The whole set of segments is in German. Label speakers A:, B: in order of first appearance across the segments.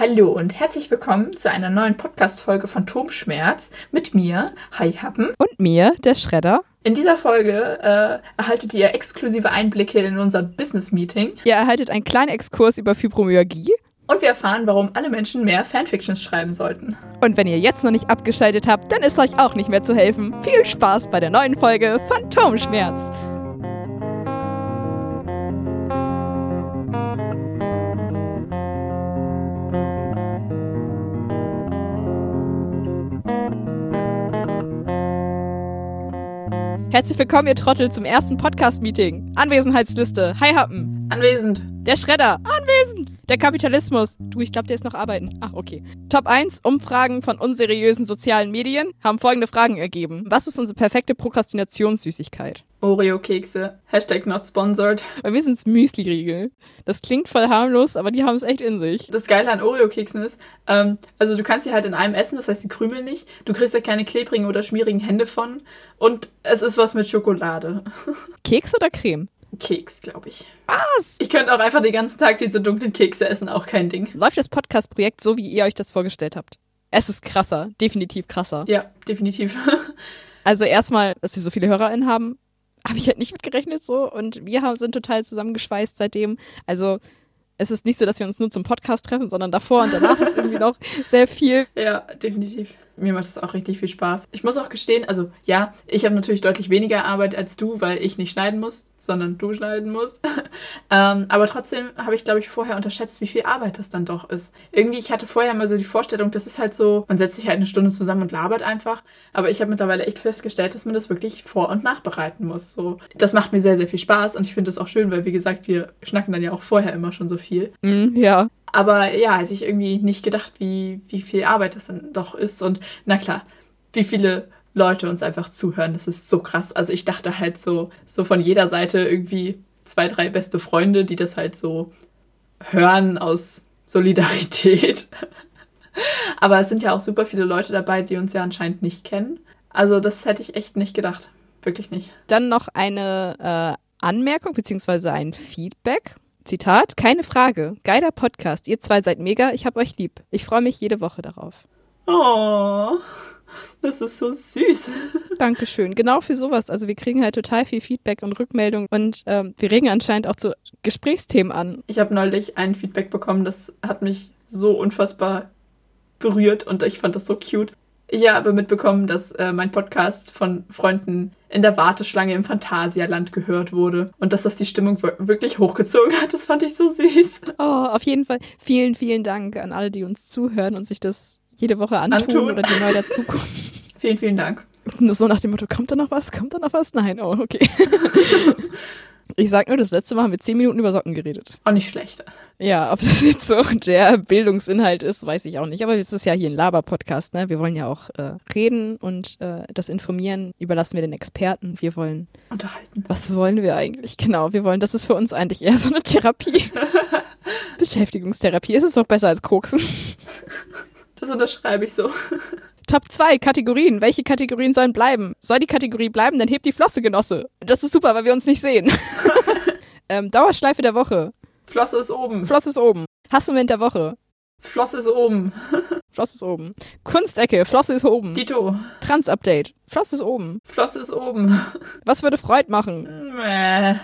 A: Hallo und herzlich willkommen zu einer neuen Podcast-Folge Phantomschmerz mit mir, Hi Happen.
B: Und mir, der Schredder.
A: In dieser Folge äh, erhaltet ihr exklusive Einblicke in unser Business-Meeting.
B: Ihr erhaltet einen kleinen Exkurs über Fibromyalgie.
A: Und wir erfahren, warum alle Menschen mehr Fanfictions schreiben sollten.
B: Und wenn ihr jetzt noch nicht abgeschaltet habt, dann ist euch auch nicht mehr zu helfen. Viel Spaß bei der neuen Folge Phantomschmerz. Herzlich willkommen, ihr Trottel, zum ersten Podcast-Meeting. Anwesenheitsliste. Hi Happen.
A: Anwesend.
B: Der Schredder. Anwesend. Der Kapitalismus. Du, ich glaube, der ist noch arbeiten. Ach, okay. Top 1. Umfragen von unseriösen sozialen Medien haben folgende Fragen ergeben. Was ist unsere perfekte Prokrastinationssüßigkeit?
A: Oreo-Kekse. Hashtag not sponsored.
B: Bei mir sind es Müsli-Riegel. Das klingt voll harmlos, aber die haben es echt in sich.
A: Das Geile an Oreo-Keksen ist, ähm, also du kannst sie halt in einem essen, das heißt, die krümeln nicht. Du kriegst ja keine klebrigen oder schmierigen Hände von. Und es ist was mit Schokolade.
B: Keks oder Creme?
A: Keks, glaube ich.
B: Was?
A: Ich könnte auch einfach den ganzen Tag diese dunklen Kekse essen, auch kein Ding.
B: Läuft das Podcast-Projekt so, wie ihr euch das vorgestellt habt? Es ist krasser, definitiv krasser.
A: Ja, definitiv.
B: Also erstmal, dass sie so viele HörerInnen haben, habe ich halt nicht mitgerechnet so. Und wir haben, sind total zusammengeschweißt seitdem. Also es ist nicht so, dass wir uns nur zum Podcast treffen, sondern davor und danach ist irgendwie noch sehr viel.
A: Ja, definitiv. Mir macht es auch richtig viel Spaß. Ich muss auch gestehen, also ja, ich habe natürlich deutlich weniger Arbeit als du, weil ich nicht schneiden muss, sondern du schneiden musst. ähm, aber trotzdem habe ich, glaube ich, vorher unterschätzt, wie viel Arbeit das dann doch ist. Irgendwie, ich hatte vorher mal so die Vorstellung, das ist halt so, man setzt sich halt eine Stunde zusammen und labert einfach. Aber ich habe mittlerweile echt festgestellt, dass man das wirklich vor- und nachbereiten muss. So, das macht mir sehr, sehr viel Spaß und ich finde das auch schön, weil, wie gesagt, wir schnacken dann ja auch vorher immer schon so viel.
B: Mm, ja.
A: Aber ja, hätte ich irgendwie nicht gedacht, wie, wie viel Arbeit das dann doch ist. Und na klar, wie viele Leute uns einfach zuhören. Das ist so krass. Also ich dachte halt so, so von jeder Seite irgendwie zwei, drei beste Freunde, die das halt so hören aus Solidarität. Aber es sind ja auch super viele Leute dabei, die uns ja anscheinend nicht kennen. Also das hätte ich echt nicht gedacht. Wirklich nicht.
B: Dann noch eine äh, Anmerkung beziehungsweise ein Feedback. Zitat, keine Frage. Geiler Podcast. Ihr zwei seid mega. Ich hab euch lieb. Ich freue mich jede Woche darauf.
A: Oh, das ist so süß.
B: Dankeschön. Genau für sowas. Also wir kriegen halt total viel Feedback und Rückmeldung und ähm, wir regen anscheinend auch zu Gesprächsthemen an.
A: Ich habe neulich ein Feedback bekommen, das hat mich so unfassbar berührt und ich fand das so cute. Ich habe mitbekommen, dass äh, mein Podcast von Freunden in der Warteschlange im Phantasialand gehört wurde und dass das die Stimmung wirklich hochgezogen hat. Das fand ich so süß.
B: Oh, auf jeden Fall vielen, vielen Dank an alle, die uns zuhören und sich das jede Woche antun,
A: Antun.
B: oder die neu dazukommen.
A: Vielen, vielen Dank.
B: Nur so nach dem Motto, kommt da noch was? Kommt da noch was? Nein, oh, okay. Ich sag nur, das letzte Mal haben wir zehn Minuten über Socken geredet.
A: Auch nicht schlecht.
B: Ja, ob das jetzt so der Bildungsinhalt ist, weiß ich auch nicht. Aber es ist ja hier ein Laber-Podcast, ne? Wir wollen ja auch äh, reden und äh, das Informieren überlassen wir den Experten. Wir wollen
A: Unterhalten.
B: Was wollen wir eigentlich? Genau, wir wollen, das ist für uns eigentlich eher so eine Therapie. Beschäftigungstherapie. Ist es doch besser als Koksen.
A: Das unterschreibe ich so.
B: Top 2 Kategorien. Welche Kategorien sollen bleiben? Soll die Kategorie bleiben, dann hebt die Flosse, Genosse. Das ist super, weil wir uns nicht sehen. ähm, Dauerschleife der Woche.
A: Flosse ist oben.
B: Flosse ist oben. Hassmoment der Woche.
A: Flosse ist oben.
B: Flosse ist oben. Kunstecke. Flosse ist oben.
A: Dito.
B: Trans-Update. Flosse ist oben.
A: Flosse ist oben.
B: Was würde Freud machen?
A: Mäh.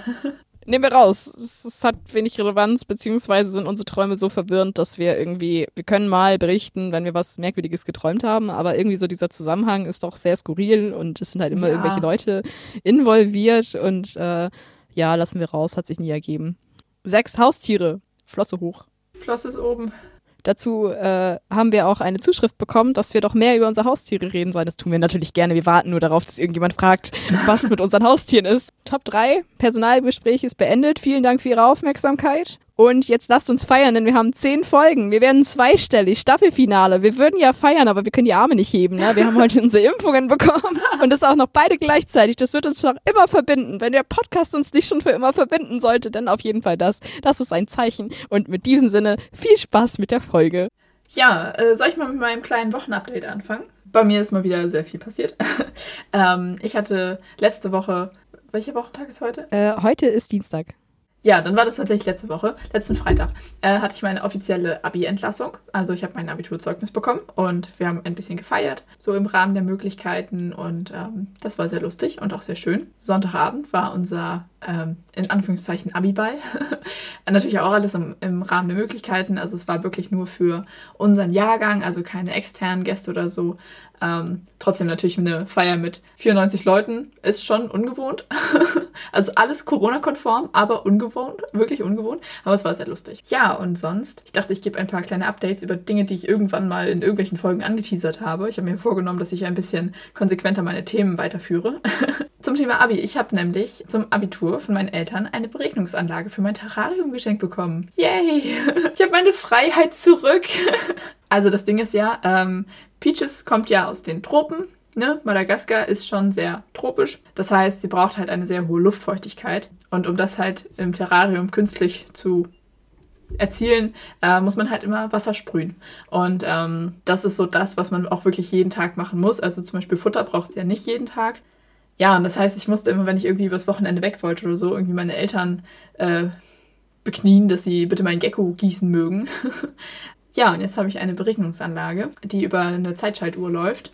B: Nehmen wir raus. Es, es hat wenig Relevanz, beziehungsweise sind unsere Träume so verwirrend, dass wir irgendwie, wir können mal berichten, wenn wir was Merkwürdiges geträumt haben, aber irgendwie so dieser Zusammenhang ist doch sehr skurril und es sind halt immer
A: Ja.
B: irgendwelche Leute involviert und äh, ja, lassen wir raus, hat sich nie ergeben. Sechs Haustiere. Flosse hoch.
A: Flosse ist oben.
B: Dazu äh, haben wir auch eine Zuschrift bekommen, dass wir doch mehr über unsere Haustiere reden sollen. Das tun wir natürlich gerne. Wir warten nur darauf, dass irgendjemand fragt, was mit unseren Haustieren ist. Top 3, Personalgespräch ist beendet. Vielen Dank für Ihre Aufmerksamkeit. Und jetzt lasst uns feiern, denn wir haben zehn Folgen. Wir werden zweistellig, Staffelfinale. Wir würden ja feiern, aber wir können die Arme nicht heben. Ne? Wir haben heute unsere Impfungen bekommen und das auch noch beide gleichzeitig. Das wird uns noch immer verbinden. Wenn der Podcast uns nicht schon für immer verbinden sollte, dann auf jeden Fall das. Das ist ein Zeichen. Und mit diesem Sinne, viel Spaß mit der Folge.
A: Ja, äh, soll ich mal mit meinem kleinen Wochenupdate anfangen? Bei mir ist mal wieder sehr viel passiert. ähm, ich hatte letzte Woche, welcher Wochentag ist heute?
B: Äh, heute ist Dienstag.
A: Ja, dann war das tatsächlich letzte Woche, letzten Freitag, äh, hatte ich meine offizielle Abi-Entlassung. Also ich habe mein Abiturzeugnis bekommen und wir haben ein bisschen gefeiert, so im Rahmen der Möglichkeiten und ähm, das war sehr lustig und auch sehr schön. Sonntagabend war unser ähm, in Anführungszeichen Abiball. Natürlich auch alles im, im, Rahmen der Möglichkeiten. Also es war wirklich nur für unseren Jahrgang, also keine externen Gäste oder so. Ähm, trotzdem natürlich eine Feier mit 94 Leuten ist schon ungewohnt. also alles Corona-konform, aber ungewohnt, wirklich ungewohnt. Aber es war sehr lustig. Ja, und sonst, ich dachte, ich gebe ein paar kleine Updates über Dinge, die ich irgendwann mal in irgendwelchen Folgen angeteasert habe. Ich habe mir vorgenommen, dass ich ein bisschen konsequenter meine Themen weiterführe. zum Thema Abi. Ich habe nämlich zum Abitur von meinen Eltern eine Beregnungsanlage für mein Terrarium geschenkt bekommen. Yay! Ich habe meine Freiheit zurück. Also das Ding ist ja, ähm, Peaches kommt ja aus den Tropen. Ne? Madagaskar ist schon sehr tropisch. Das heißt, sie braucht halt eine sehr hohe Luftfeuchtigkeit. Und um das halt im Terrarium künstlich zu erzielen, äh, muss man halt immer Wasser sprühen. Und ähm, das ist so das, was man auch wirklich jeden Tag machen muss. Also zum Beispiel Futter braucht sie ja nicht jeden Tag. Ja, und das heißt, ich musste immer, wenn ich irgendwie übers Wochenende weg wollte oder so, irgendwie meine Eltern äh, beknien, dass sie bitte meinen Gecko gießen mögen. Ja, und jetzt habe ich eine Beregnungsanlage, die über eine Zeitschaltuhr läuft.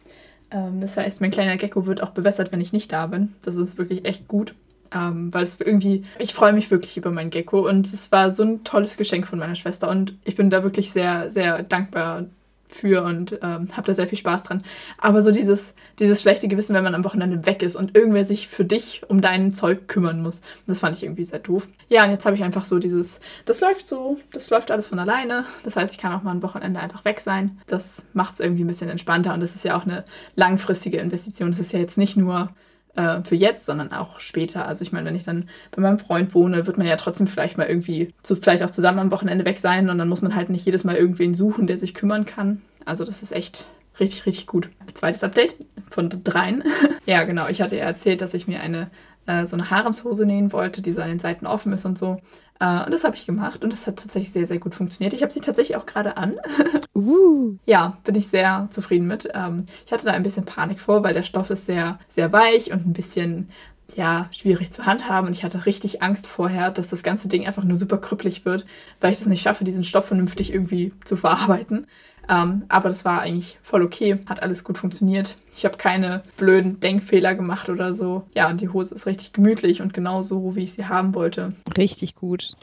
A: Ähm, das heißt, mein kleiner Gecko wird auch bewässert, wenn ich nicht da bin. Das ist wirklich echt gut. Ähm, weil es irgendwie, ich freue mich wirklich über mein Gecko und es war so ein tolles Geschenk von meiner Schwester und ich bin da wirklich sehr, sehr dankbar für und ähm, habe da sehr viel Spaß dran. Aber so dieses, dieses schlechte Gewissen, wenn man am Wochenende weg ist und irgendwer sich für dich um dein Zeug kümmern muss, das fand ich irgendwie sehr doof. Ja, und jetzt habe ich einfach so dieses, das läuft so, das läuft alles von alleine. Das heißt, ich kann auch mal ein Wochenende einfach weg sein. Das macht es irgendwie ein bisschen entspannter und das ist ja auch eine langfristige Investition. Das ist ja jetzt nicht nur äh, für jetzt, sondern auch später. Also ich meine, wenn ich dann bei meinem Freund wohne, wird man ja trotzdem vielleicht mal irgendwie, zu, vielleicht auch zusammen am Wochenende weg sein und dann muss man halt nicht jedes Mal irgendwen suchen, der sich kümmern kann. Also das ist echt richtig, richtig gut. Zweites Update von dreien. ja, genau. Ich hatte ja erzählt, dass ich mir eine äh, so eine Haremshose nähen wollte, die so an den Seiten offen ist und so. Äh, und das habe ich gemacht und das hat tatsächlich sehr, sehr gut funktioniert. Ich habe sie tatsächlich auch gerade an. uh. Ja, bin ich sehr zufrieden mit. Ähm, ich hatte da ein bisschen Panik vor, weil der Stoff ist sehr, sehr weich und ein bisschen ja, schwierig zu handhaben. Und ich hatte richtig Angst vorher, dass das ganze Ding einfach nur super krüppelig wird, weil ich das nicht schaffe, diesen Stoff vernünftig irgendwie zu verarbeiten. Ähm, aber das war eigentlich voll okay, hat alles gut funktioniert. Ich habe keine blöden Denkfehler gemacht oder so. Ja, und die Hose ist richtig gemütlich und genau so, wie ich sie haben wollte.
B: Richtig gut.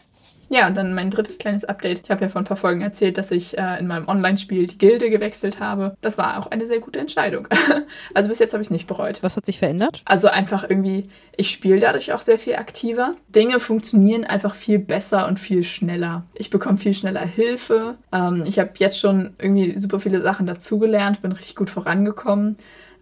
A: Ja, und dann mein drittes kleines Update. Ich habe ja vor ein paar Folgen erzählt, dass ich äh, in meinem Online-Spiel die Gilde gewechselt habe. Das war auch eine sehr gute Entscheidung. also bis jetzt habe ich es nicht bereut.
B: Was hat sich verändert?
A: Also einfach irgendwie, ich spiele dadurch auch sehr viel aktiver. Dinge funktionieren einfach viel besser und viel schneller. Ich bekomme viel schneller Hilfe. Ähm, ich habe jetzt schon irgendwie super viele Sachen dazugelernt, bin richtig gut vorangekommen.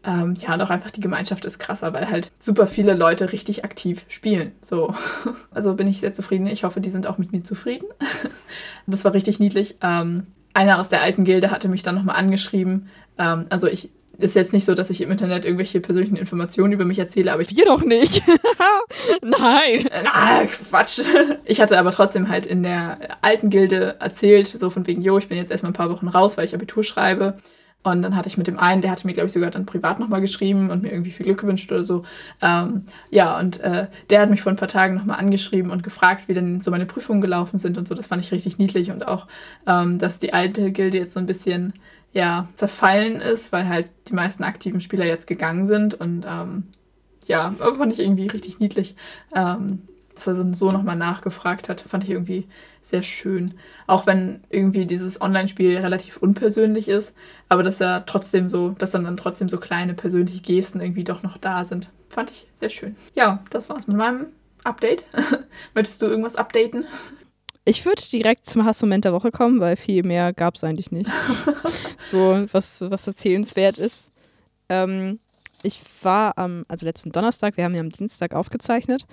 A: Ähm, ja, und auch einfach die Gemeinschaft ist krasser, weil halt super viele Leute richtig aktiv spielen. So. Also bin ich sehr zufrieden. Ich hoffe, die sind auch mit mir zufrieden. das war richtig niedlich. Ähm, einer aus der alten Gilde hatte mich dann nochmal angeschrieben. Ähm, also ich ist jetzt nicht so, dass ich im Internet irgendwelche persönlichen Informationen über mich erzähle, aber ich.
B: Wir doch nicht. Nein.
A: Ah, Quatsch. Ich hatte aber trotzdem halt in der alten Gilde erzählt, so von wegen, jo, ich bin jetzt erstmal ein paar Wochen raus, weil ich Abitur schreibe. Und dann hatte ich mit dem einen, der hatte mir, glaube ich, sogar dann privat nochmal geschrieben und mir irgendwie viel Glück gewünscht oder so. Ähm, ja, und äh, der hat mich vor ein paar Tagen nochmal angeschrieben und gefragt, wie denn so meine Prüfungen gelaufen sind und so. Das fand ich richtig niedlich und auch, ähm, dass die alte Gilde jetzt so ein bisschen ja, zerfallen ist, weil halt die meisten aktiven Spieler jetzt gegangen sind und ähm, ja, fand ich irgendwie richtig niedlich. Ähm, dass er so nochmal nachgefragt hat, fand ich irgendwie sehr schön. Auch wenn irgendwie dieses Online-Spiel relativ unpersönlich ist, aber dass er trotzdem so, dass dann, dann trotzdem so kleine persönliche Gesten irgendwie doch noch da sind, fand ich sehr schön. Ja, das war's mit meinem Update. Möchtest du irgendwas updaten?
B: Ich würde direkt zum Hassmoment der Woche kommen, weil viel mehr gab es eigentlich nicht. so, was, was erzählenswert ist. Ähm, ich war am, also letzten Donnerstag, wir haben ja am Dienstag aufgezeichnet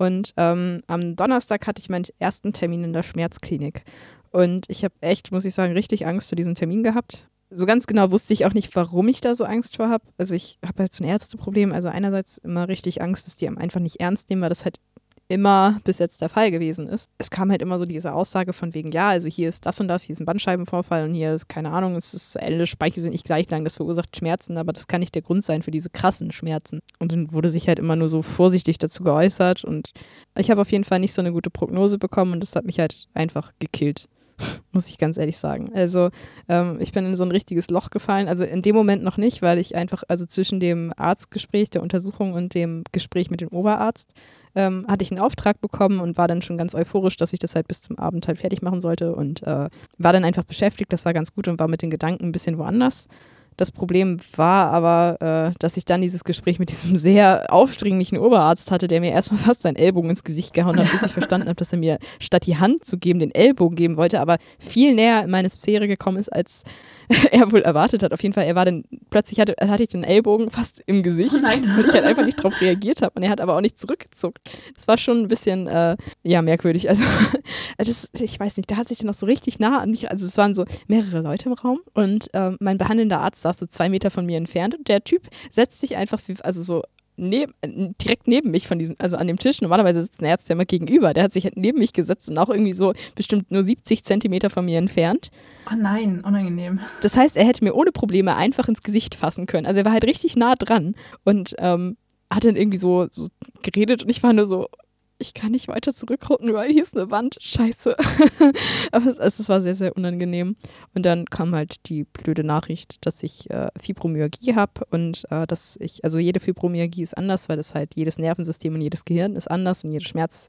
B: und ähm, am Donnerstag hatte ich meinen ersten Termin in der Schmerzklinik. Und ich habe echt, muss ich sagen, richtig Angst vor diesem Termin gehabt. So ganz genau wusste ich auch nicht, warum ich da so Angst vor habe. Also ich habe halt so ein Ärzteproblem. Also einerseits immer richtig Angst, dass die einem einfach nicht ernst nehmen, weil das halt immer bis jetzt der Fall gewesen ist. Es kam halt immer so diese Aussage von wegen, ja, also hier ist das und das, hier ist ein Bandscheibenvorfall und hier ist, keine Ahnung, es ist, alle Speicher sind nicht gleich lang, das verursacht Schmerzen, aber das kann nicht der Grund sein für diese krassen Schmerzen. Und dann wurde sich halt immer nur so vorsichtig dazu geäußert und ich habe auf jeden Fall nicht so eine gute Prognose bekommen und das hat mich halt einfach gekillt. muss ich ganz ehrlich sagen. Also ähm, ich bin in so ein richtiges Loch gefallen. Also in dem Moment noch nicht, weil ich einfach, also zwischen dem Arztgespräch, der Untersuchung und dem Gespräch mit dem Oberarzt, ähm, hatte ich einen Auftrag bekommen und war dann schon ganz euphorisch, dass ich das halt bis zum Abend halt fertig machen sollte und äh, war dann einfach beschäftigt. Das war ganz gut und war mit den Gedanken ein bisschen woanders. Das Problem war aber, äh, dass ich dann dieses Gespräch mit diesem sehr aufdringlichen Oberarzt hatte, der mir erstmal fast seinen Ellbogen ins Gesicht gehauen hat, bis ich verstanden habe, dass er mir statt die Hand zu geben, den Ellbogen geben wollte, aber viel näher in meine Sphäre gekommen ist, als er wohl erwartet hat. Auf jeden Fall, er war dann, plötzlich hatte, hatte ich den Ellbogen fast im Gesicht, oh weil ich halt einfach nicht drauf reagiert habe. Und er hat aber auch nicht zurückgezuckt. Das war schon ein bisschen, äh, ja, merkwürdig. Also, das, ich weiß nicht, da hat sich dann noch so richtig nah an mich, also es waren so mehrere Leute im Raum und äh, mein behandelnder Arzt saß so zwei Meter von mir entfernt und der Typ setzt sich einfach, also so neb, direkt neben mich von diesem, also an dem Tisch. Normalerweise sitzt ein Arzt ja immer gegenüber. Der hat sich halt neben mich gesetzt und auch irgendwie so bestimmt nur 70 Zentimeter von mir entfernt.
A: Oh nein, unangenehm.
B: Das heißt, er hätte mir ohne Probleme einfach ins Gesicht fassen können. Also er war halt richtig nah dran und ähm, hat dann irgendwie so, so geredet und ich war nur so, ich kann nicht weiter zurückrücken, weil hier ist eine Wand. Scheiße. Aber es, es, war sehr, sehr unangenehm. Und dann kam halt die blöde Nachricht, dass ich äh, Fibromyalgie habe und äh, dass ich, also jede Fibromyalgie ist anders, weil das halt jedes Nervensystem und jedes Gehirn ist anders und jeder Schmerz,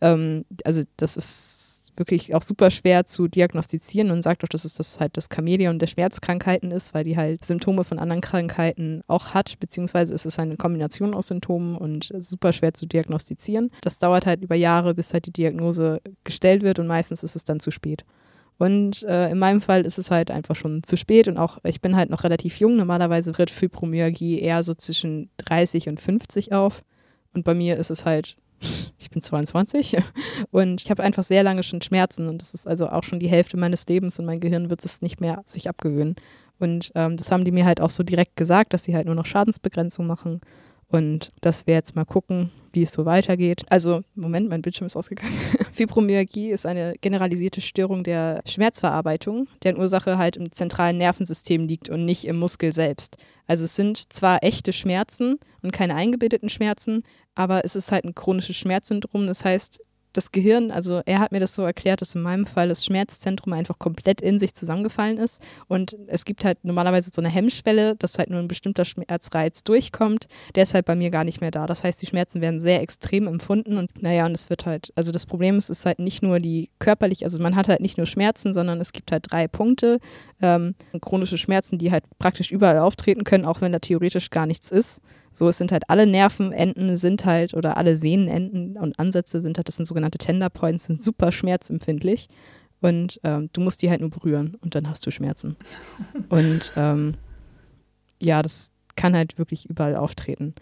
B: ähm, also das ist wirklich auch super schwer zu diagnostizieren und sagt auch, dass es das halt das Chamäleon der Schmerzkrankheiten ist, weil die halt Symptome von anderen Krankheiten auch hat, beziehungsweise ist es eine Kombination aus Symptomen und super schwer zu diagnostizieren. Das dauert halt über Jahre, bis halt die Diagnose gestellt wird und meistens ist es dann zu spät. Und äh, in meinem Fall ist es halt einfach schon zu spät und auch ich bin halt noch relativ jung. Normalerweise tritt Fibromyalgie eher so zwischen 30 und 50 auf. Und bei mir ist es halt ich bin 22 und ich habe einfach sehr lange schon Schmerzen und das ist also auch schon die Hälfte meines Lebens und mein Gehirn wird es nicht mehr sich abgewöhnen. Und ähm, das haben die mir halt auch so direkt gesagt, dass sie halt nur noch Schadensbegrenzung machen und dass wir jetzt mal gucken, wie es so weitergeht. Also, Moment, mein Bildschirm ist ausgegangen. Fibromyalgie ist eine generalisierte Störung der Schmerzverarbeitung, deren Ursache halt im zentralen Nervensystem liegt und nicht im Muskel selbst. Also es sind zwar echte Schmerzen und keine eingebildeten Schmerzen, aber es ist halt ein chronisches Schmerzsyndrom. Das heißt, das Gehirn, also er hat mir das so erklärt, dass in meinem Fall das Schmerzzentrum einfach komplett in sich zusammengefallen ist. Und es gibt halt normalerweise so eine Hemmschwelle, dass halt nur ein bestimmter Schmerzreiz durchkommt. Der ist halt bei mir gar nicht mehr da. Das heißt, die Schmerzen werden sehr extrem empfunden. Und naja, und es wird halt, also das Problem ist, ist halt nicht nur die körperlich, also man hat halt nicht nur Schmerzen, sondern es gibt halt drei Punkte. Ähm, chronische Schmerzen, die halt praktisch überall auftreten können, auch wenn da theoretisch gar nichts ist. So, es sind halt alle Nervenenden sind halt oder alle Sehnenenden und Ansätze sind halt, das sind sogenannte Tender Points, sind super schmerzempfindlich. Und ähm, du musst die halt nur berühren und dann hast du Schmerzen. Und ähm, ja, das kann halt wirklich überall auftreten.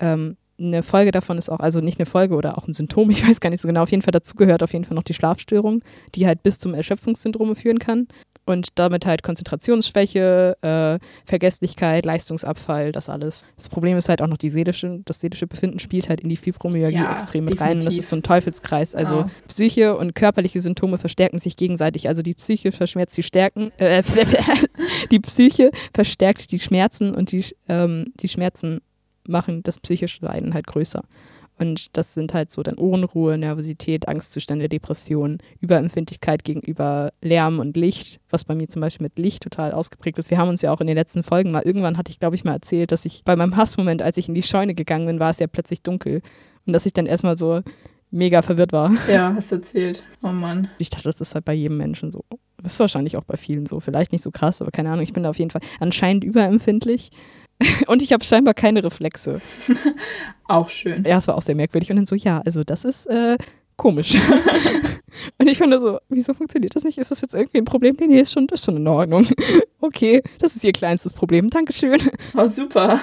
B: Ähm, eine Folge davon ist auch, also nicht eine Folge oder auch ein Symptom, ich weiß gar nicht so genau, auf jeden Fall dazu gehört auf jeden Fall noch die Schlafstörung, die halt bis zum Erschöpfungssyndrom führen kann und damit halt Konzentrationsschwäche, äh, Vergesslichkeit, Leistungsabfall, das alles. Das Problem ist halt auch noch die seelische, das seelische Befinden spielt halt in die Fibromyalgie ja, extrem mit definitiv. rein und das ist so ein Teufelskreis. Also oh. Psyche und körperliche Symptome verstärken sich gegenseitig. Also die Psyche verschmerzt die Stärken, äh, die Psyche verstärkt die Schmerzen und die, ähm, die Schmerzen machen das psychische Leiden halt größer. Und das sind halt so dann Unruhe, Nervosität, Angstzustände, Depressionen, Überempfindlichkeit gegenüber Lärm und Licht, was bei mir zum Beispiel mit Licht total ausgeprägt ist. Wir haben uns ja auch in den letzten Folgen mal, irgendwann hatte ich, glaube ich, mal erzählt, dass ich bei meinem Hassmoment, als ich in die Scheune gegangen bin, war es ja plötzlich dunkel. Und dass ich dann erstmal so mega verwirrt war.
A: Ja, hast du erzählt. Oh Mann.
B: Ich dachte, das ist halt bei jedem Menschen so. Das ist wahrscheinlich auch bei vielen so. Vielleicht nicht so krass, aber keine Ahnung. Ich bin da auf jeden Fall anscheinend überempfindlich. Und ich habe scheinbar keine Reflexe.
A: auch schön.
B: Ja, es war auch sehr merkwürdig. Und dann so, ja, also das ist äh, komisch. und ich fand so, wieso funktioniert das nicht? Ist das jetzt irgendwie ein Problem? Nee, nee, ist schon, das ist schon in Ordnung. okay, das ist ihr kleinstes Problem. Dankeschön.
A: Oh, super.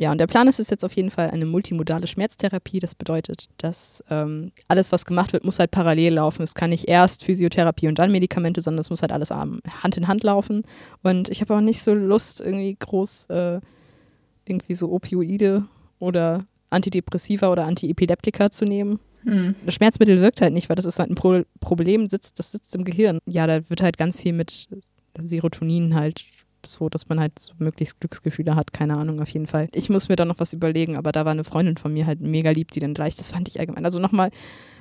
B: Ja, und der Plan ist es jetzt auf jeden Fall eine multimodale Schmerztherapie. Das bedeutet, dass ähm, alles, was gemacht wird, muss halt parallel laufen. Es kann nicht erst Physiotherapie und dann Medikamente, sondern es muss halt alles Hand in Hand laufen. Und ich habe auch nicht so Lust, irgendwie groß äh, irgendwie so Opioide oder Antidepressiva oder Antiepileptika zu nehmen.
A: Hm.
B: Das Schmerzmittel wirkt halt nicht, weil das ist halt ein Pro Problem, sitzt, das sitzt im Gehirn. Ja, da wird halt ganz viel mit Serotonin halt so, dass man halt so möglichst Glücksgefühle hat, keine Ahnung, auf jeden Fall. Ich muss mir da noch was überlegen, aber da war eine Freundin von mir halt mega lieb, die dann gleich, das fand ich allgemein. Also nochmal,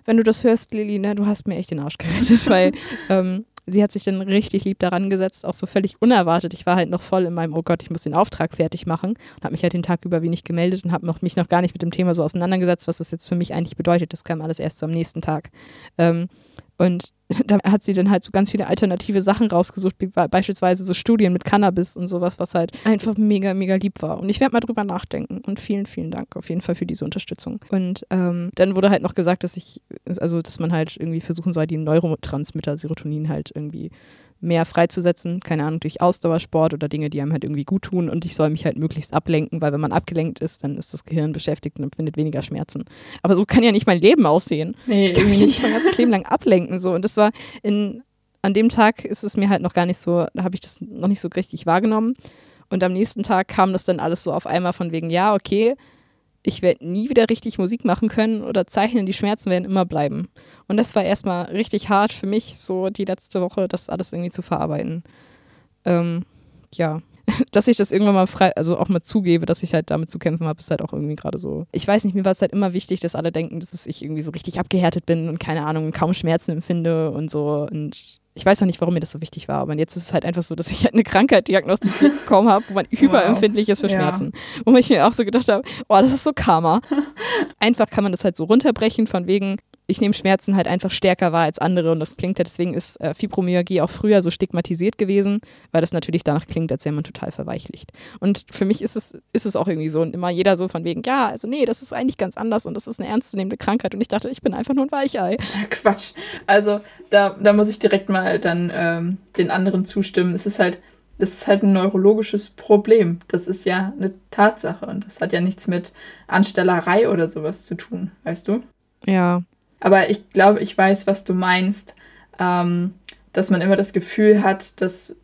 B: wenn du das hörst, Lili, ne, du hast mir echt den Arsch gerettet, weil ähm, sie hat sich dann richtig lieb daran gesetzt, auch so völlig unerwartet. Ich war halt noch voll in meinem, oh Gott, ich muss den Auftrag fertig machen und habe mich halt den Tag über wenig gemeldet und habe noch, mich noch gar nicht mit dem Thema so auseinandergesetzt, was das jetzt für mich eigentlich bedeutet. Das kam alles erst so am nächsten Tag. Ähm, und da hat sie dann halt so ganz viele alternative Sachen rausgesucht, wie beispielsweise so Studien mit Cannabis und sowas, was halt einfach mega, mega lieb war. Und ich werde mal drüber nachdenken. Und vielen, vielen Dank auf jeden Fall für diese Unterstützung. Und ähm, dann wurde halt noch gesagt, dass ich, also dass man halt irgendwie versuchen soll, die Neurotransmitter Serotonin halt irgendwie mehr freizusetzen, keine Ahnung, durch Ausdauersport oder Dinge, die einem halt irgendwie gut tun und ich soll mich halt möglichst ablenken, weil wenn man abgelenkt ist, dann ist das Gehirn beschäftigt und empfindet weniger Schmerzen. Aber so kann ja nicht mein Leben aussehen.
A: Nee,
B: ich kann mich nicht mein ganzes Leben lang ablenken so und das war in an dem Tag ist es mir halt noch gar nicht so, da habe ich das noch nicht so richtig wahrgenommen und am nächsten Tag kam das dann alles so auf einmal von wegen, ja, okay, ich werde nie wieder richtig Musik machen können oder zeichnen, die Schmerzen werden immer bleiben. Und das war erstmal richtig hart für mich, so die letzte Woche, das alles irgendwie zu verarbeiten. Ähm, ja, dass ich das irgendwann mal frei, also auch mal zugebe, dass ich halt damit zu kämpfen habe, ist halt auch irgendwie gerade so. Ich weiß nicht, mir war es halt immer wichtig, dass alle denken, dass ich irgendwie so richtig abgehärtet bin und keine Ahnung, kaum Schmerzen empfinde und so. Und ich weiß noch nicht, warum mir das so wichtig war, aber jetzt ist es halt einfach so, dass ich halt eine Krankheit diagnostiziert bekommen habe, wo man überempfindlich ist für Schmerzen. Ja. Wo ich mir auch so gedacht habe, oh, das ist so Karma. einfach kann man das halt so runterbrechen, von wegen, ich nehme Schmerzen halt einfach stärker wahr als andere und das klingt ja, deswegen ist äh, Fibromyalgie auch früher so stigmatisiert gewesen, weil das natürlich danach klingt, als wäre man total verweichlicht. Und für mich ist es, ist es auch irgendwie so und immer jeder so von wegen, ja, also nee, das ist eigentlich ganz anders und das ist eine ernstzunehmende Krankheit und ich dachte, ich bin einfach nur ein Weichei.
A: Quatsch. Also da, da muss ich direkt mal dann ähm, den anderen zustimmen. Es ist halt, das ist halt ein neurologisches Problem. Das ist ja eine Tatsache und das hat ja nichts mit Anstellerei oder sowas zu tun, weißt du?
B: Ja,
A: aber ich glaube, ich weiß, was du meinst, ähm, dass man immer das Gefühl hat, dass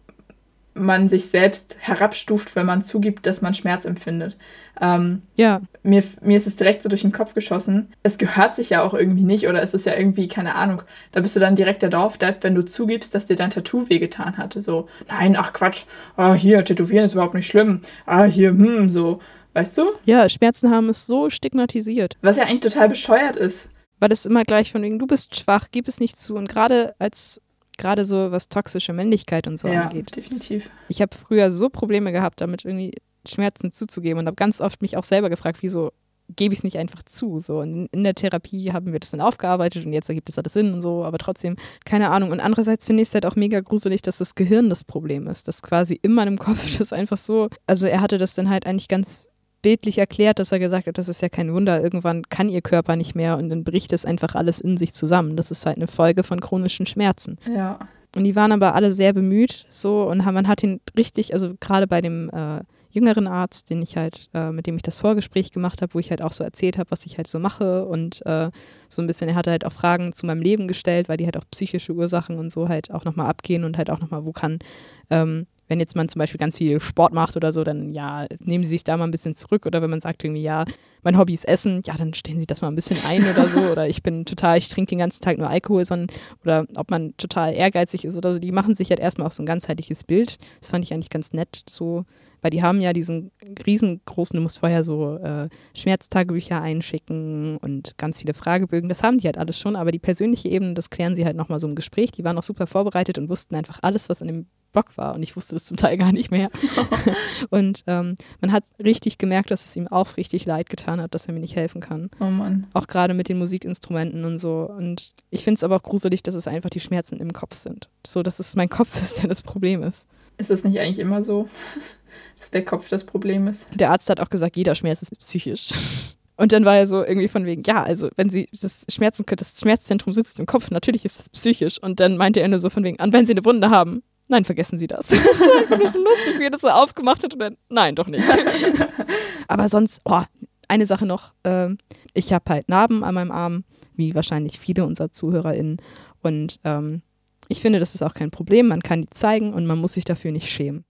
A: man sich selbst herabstuft, wenn man zugibt, dass man Schmerz empfindet. Ähm,
B: ja.
A: Mir, mir ist es direkt so durch den Kopf geschossen. Es gehört sich ja auch irgendwie nicht oder es ist ja irgendwie, keine Ahnung, da bist du dann direkt der Dorfdepp, wenn du zugibst, dass dir dein Tattoo wehgetan hatte. So, nein, ach Quatsch, ah, hier, Tätowieren ist überhaupt nicht schlimm. Ah, hier, hm, so. Weißt du?
B: Ja, Schmerzen haben es so stigmatisiert.
A: Was ja eigentlich total bescheuert ist
B: weil das immer gleich von wegen, du bist schwach, gib es nicht zu. Und gerade als, gerade so was toxische Männlichkeit und so
A: ja,
B: angeht.
A: definitiv.
B: Ich habe früher so Probleme gehabt, damit irgendwie Schmerzen zuzugeben und habe ganz oft mich auch selber gefragt, wieso gebe ich es nicht einfach zu. So. Und in der Therapie haben wir das dann aufgearbeitet und jetzt ergibt es alles Sinn und so, aber trotzdem, keine Ahnung. Und andererseits finde ich es halt auch mega gruselig, dass das Gehirn das Problem ist. dass quasi in meinem Kopf das einfach so, also er hatte das dann halt eigentlich ganz bildlich erklärt, dass er gesagt hat, das ist ja kein Wunder, irgendwann kann ihr Körper nicht mehr und dann bricht es einfach alles in sich zusammen. Das ist halt eine Folge von chronischen Schmerzen.
A: Ja.
B: Und die waren aber alle sehr bemüht, so und man hat ihn richtig, also gerade bei dem äh, jüngeren Arzt, den ich halt, äh, mit dem ich das Vorgespräch gemacht habe, wo ich halt auch so erzählt habe, was ich halt so mache und äh, so ein bisschen, er hatte halt auch Fragen zu meinem Leben gestellt, weil die halt auch psychische Ursachen und so halt auch nochmal abgehen und halt auch nochmal, wo kann ähm, wenn jetzt man zum Beispiel ganz viel Sport macht oder so, dann ja, nehmen sie sich da mal ein bisschen zurück. Oder wenn man sagt irgendwie, ja, mein Hobby ist Essen, ja, dann stellen sie das mal ein bisschen ein oder so. oder ich bin total, ich trinke den ganzen Tag nur Alkohol, sondern, oder ob man total ehrgeizig ist oder so, die machen sich halt erstmal auch so ein ganzheitliches Bild. Das fand ich eigentlich ganz nett, so, weil die haben ja diesen riesengroßen, du musst vorher so äh, Schmerztagebücher einschicken und ganz viele Fragebögen. Das haben die halt alles schon, aber die persönliche Ebene, das klären sie halt nochmal so im Gespräch. Die waren auch super vorbereitet und wussten einfach alles, was in dem Bock war und ich wusste das zum Teil gar nicht mehr. und ähm, man hat richtig gemerkt, dass es ihm auch richtig leid getan hat, dass er mir nicht helfen kann.
A: Oh Mann.
B: Auch gerade mit den Musikinstrumenten und so. Und ich finde es aber auch gruselig, dass es einfach die Schmerzen im Kopf sind. So, dass es mein Kopf ist, der das Problem ist.
A: Ist das nicht eigentlich immer so, dass der Kopf das Problem ist?
B: Der Arzt hat auch gesagt, jeder Schmerz ist psychisch. Und dann war er so irgendwie von wegen, ja, also wenn sie das Schmerzen, das Schmerzzentrum sitzt im Kopf, natürlich ist das psychisch. Und dann meinte er nur so von wegen, und wenn sie eine Wunde haben, Nein, vergessen Sie das. das war einfach nur so lustig, wie er das so aufgemacht hat und dann, nein, doch nicht. Aber sonst, oh, eine Sache noch. Äh, ich habe halt Narben an meinem Arm, wie wahrscheinlich viele unserer ZuhörerInnen. Und ähm, ich finde, das ist auch kein Problem. Man kann die zeigen und man muss sich dafür nicht schämen.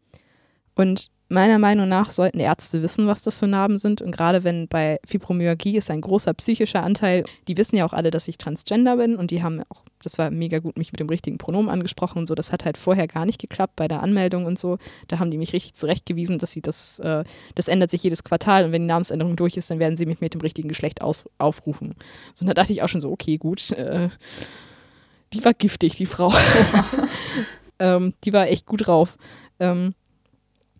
B: Und meiner Meinung nach sollten Ärzte wissen, was das für Narben sind. Und gerade wenn bei Fibromyalgie ist ein großer psychischer Anteil, die wissen ja auch alle, dass ich Transgender bin und die haben auch, das war mega gut, mich mit dem richtigen Pronomen angesprochen und so. Das hat halt vorher gar nicht geklappt bei der Anmeldung und so. Da haben die mich richtig zurechtgewiesen, dass sie das, äh, das ändert sich jedes Quartal und wenn die Namensänderung durch ist, dann werden sie mich mit dem richtigen Geschlecht aus, aufrufen. So, und da dachte ich auch schon so, okay, gut, äh, die war giftig, die Frau. ähm, die war echt gut drauf. Ähm,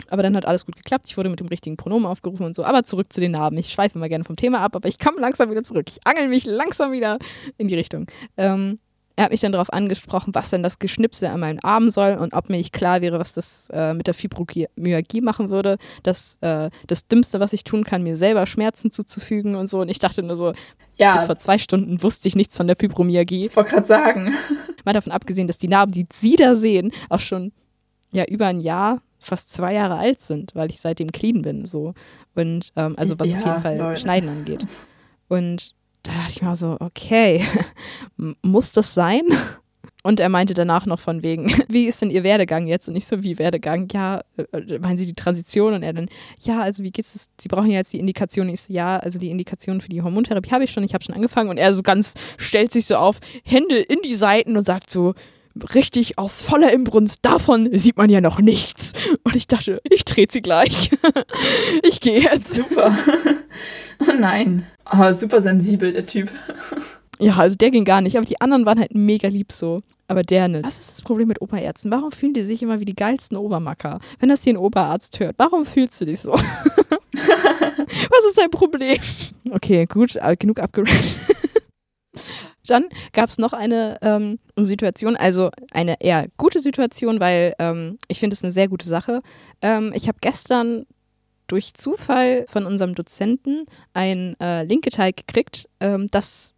B: aber dann hat alles gut geklappt. Ich wurde mit dem richtigen Pronomen aufgerufen und so. Aber zurück zu den Narben. Ich schweife immer gerne vom Thema ab, aber ich komme langsam wieder zurück. Ich angel mich langsam wieder in die Richtung. Ähm, er hat mich dann darauf angesprochen, was denn das Geschnipsel an meinem Arm soll und ob mir nicht klar wäre, was das äh, mit der Fibromyalgie machen würde. Das, äh, das Dümmste, was ich tun kann, mir selber Schmerzen zuzufügen und so. Und ich dachte nur so, ja. bis vor zwei Stunden wusste ich nichts von der Fibromyalgie.
A: Ich wollte gerade sagen.
B: Mal davon abgesehen, dass die Narben, die Sie da sehen, auch schon ja über ein Jahr fast zwei Jahre alt sind, weil ich seitdem clean bin. So. Und ähm, also was ja, auf jeden Fall Leute. Schneiden angeht. Und da dachte ich mir so, okay, muss das sein? Und er meinte danach noch von wegen, wie ist denn Ihr Werdegang jetzt? Und ich so, wie Werdegang? Ja, äh, meinen Sie die Transition? Und er dann, ja, also wie geht's? Es? Sie brauchen ja jetzt die Indikation. Ich so, ja, also die Indikation für die Hormontherapie habe ich schon, ich habe schon angefangen. Und er so ganz stellt sich so auf, Hände in die Seiten und sagt so, richtig aus voller Imbrunst, davon sieht man ja noch nichts. Und ich dachte, ich trete sie gleich. ich gehe jetzt.
A: Super. Oh nein. Oh, super sensibel, der Typ.
B: Ja, also der ging gar nicht, aber die anderen waren halt mega lieb so. Aber der nicht. Was ist das Problem mit Oberärzten? Warum fühlen die sich immer wie die geilsten Obermacker? Wenn das hier ein Oberarzt hört, warum fühlst du dich so? Was ist dein Problem? Okay, gut, genug abgerannt. Dann gab es noch eine ähm, Situation, also eine eher gute Situation, weil ähm, ich finde es eine sehr gute Sache. Ähm, ich habe gestern durch Zufall von unserem Dozenten ein äh, Link geteilt gekriegt, ähm, dass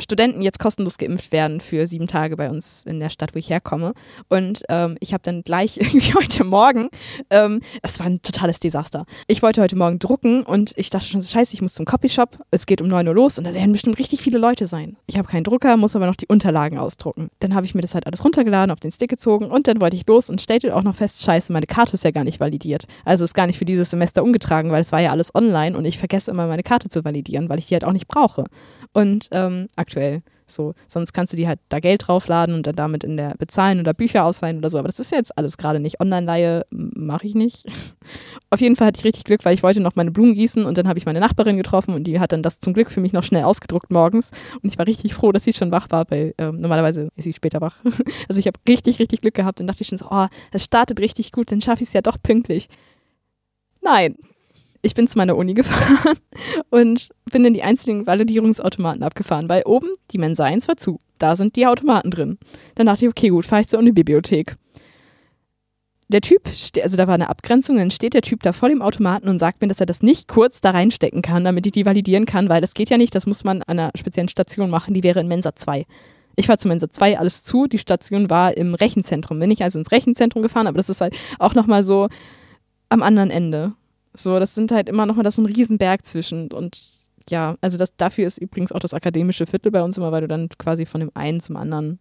B: Studenten jetzt kostenlos geimpft werden für sieben Tage bei uns in der Stadt, wo ich herkomme. Und ähm, ich habe dann gleich irgendwie heute Morgen, ähm, es war ein totales Desaster. Ich wollte heute Morgen drucken und ich dachte schon so, scheiße, ich muss zum Copyshop. Es geht um 9 Uhr los und da werden bestimmt richtig viele Leute sein. Ich habe keinen Drucker, muss aber noch die Unterlagen ausdrucken. Dann habe ich mir das halt alles runtergeladen, auf den Stick gezogen und dann wollte ich los und stellte auch noch fest, scheiße, meine Karte ist ja gar nicht validiert. Also ist gar nicht für dieses Semester umgetragen, weil es war ja alles online und ich vergesse immer meine Karte zu validieren, weil ich die halt auch nicht brauche. Und ähm, aktuell. So, sonst kannst du die halt da Geld draufladen und dann damit in der bezahlen oder Bücher ausleihen oder so. Aber das ist jetzt alles gerade nicht. Online-Leihe mache ich nicht. Auf jeden Fall hatte ich richtig Glück, weil ich wollte noch meine Blumen gießen und dann habe ich meine Nachbarin getroffen und die hat dann das zum Glück für mich noch schnell ausgedruckt morgens. Und ich war richtig froh, dass sie schon wach war, weil ähm, normalerweise ist sie später wach. also ich habe richtig, richtig Glück gehabt und dachte ich schon so, oh, das startet richtig gut, dann schaffe ich es ja doch pünktlich. Nein, ich bin zu meiner Uni gefahren und bin in die einzelnen Validierungsautomaten abgefahren, weil oben die Mensa 1 war zu. Da sind die Automaten drin. Dann dachte ich, okay, gut, fahre ich zur Uni-Bibliothek. Der Typ, also da war eine Abgrenzung, dann steht der Typ da vor dem Automaten und sagt mir, dass er das nicht kurz da reinstecken kann, damit ich die validieren kann, weil das geht ja nicht, das muss man an einer speziellen Station machen, die wäre in Mensa 2. Ich war zu Mensa 2, alles zu, die Station war im Rechenzentrum. Bin ich also ins Rechenzentrum gefahren, aber das ist halt auch nochmal so am anderen Ende. So, das sind halt immer noch mal das ist ein Riesenberg zwischen und ja, also das dafür ist übrigens auch das akademische Viertel bei uns immer, weil du dann quasi von dem einen zum anderen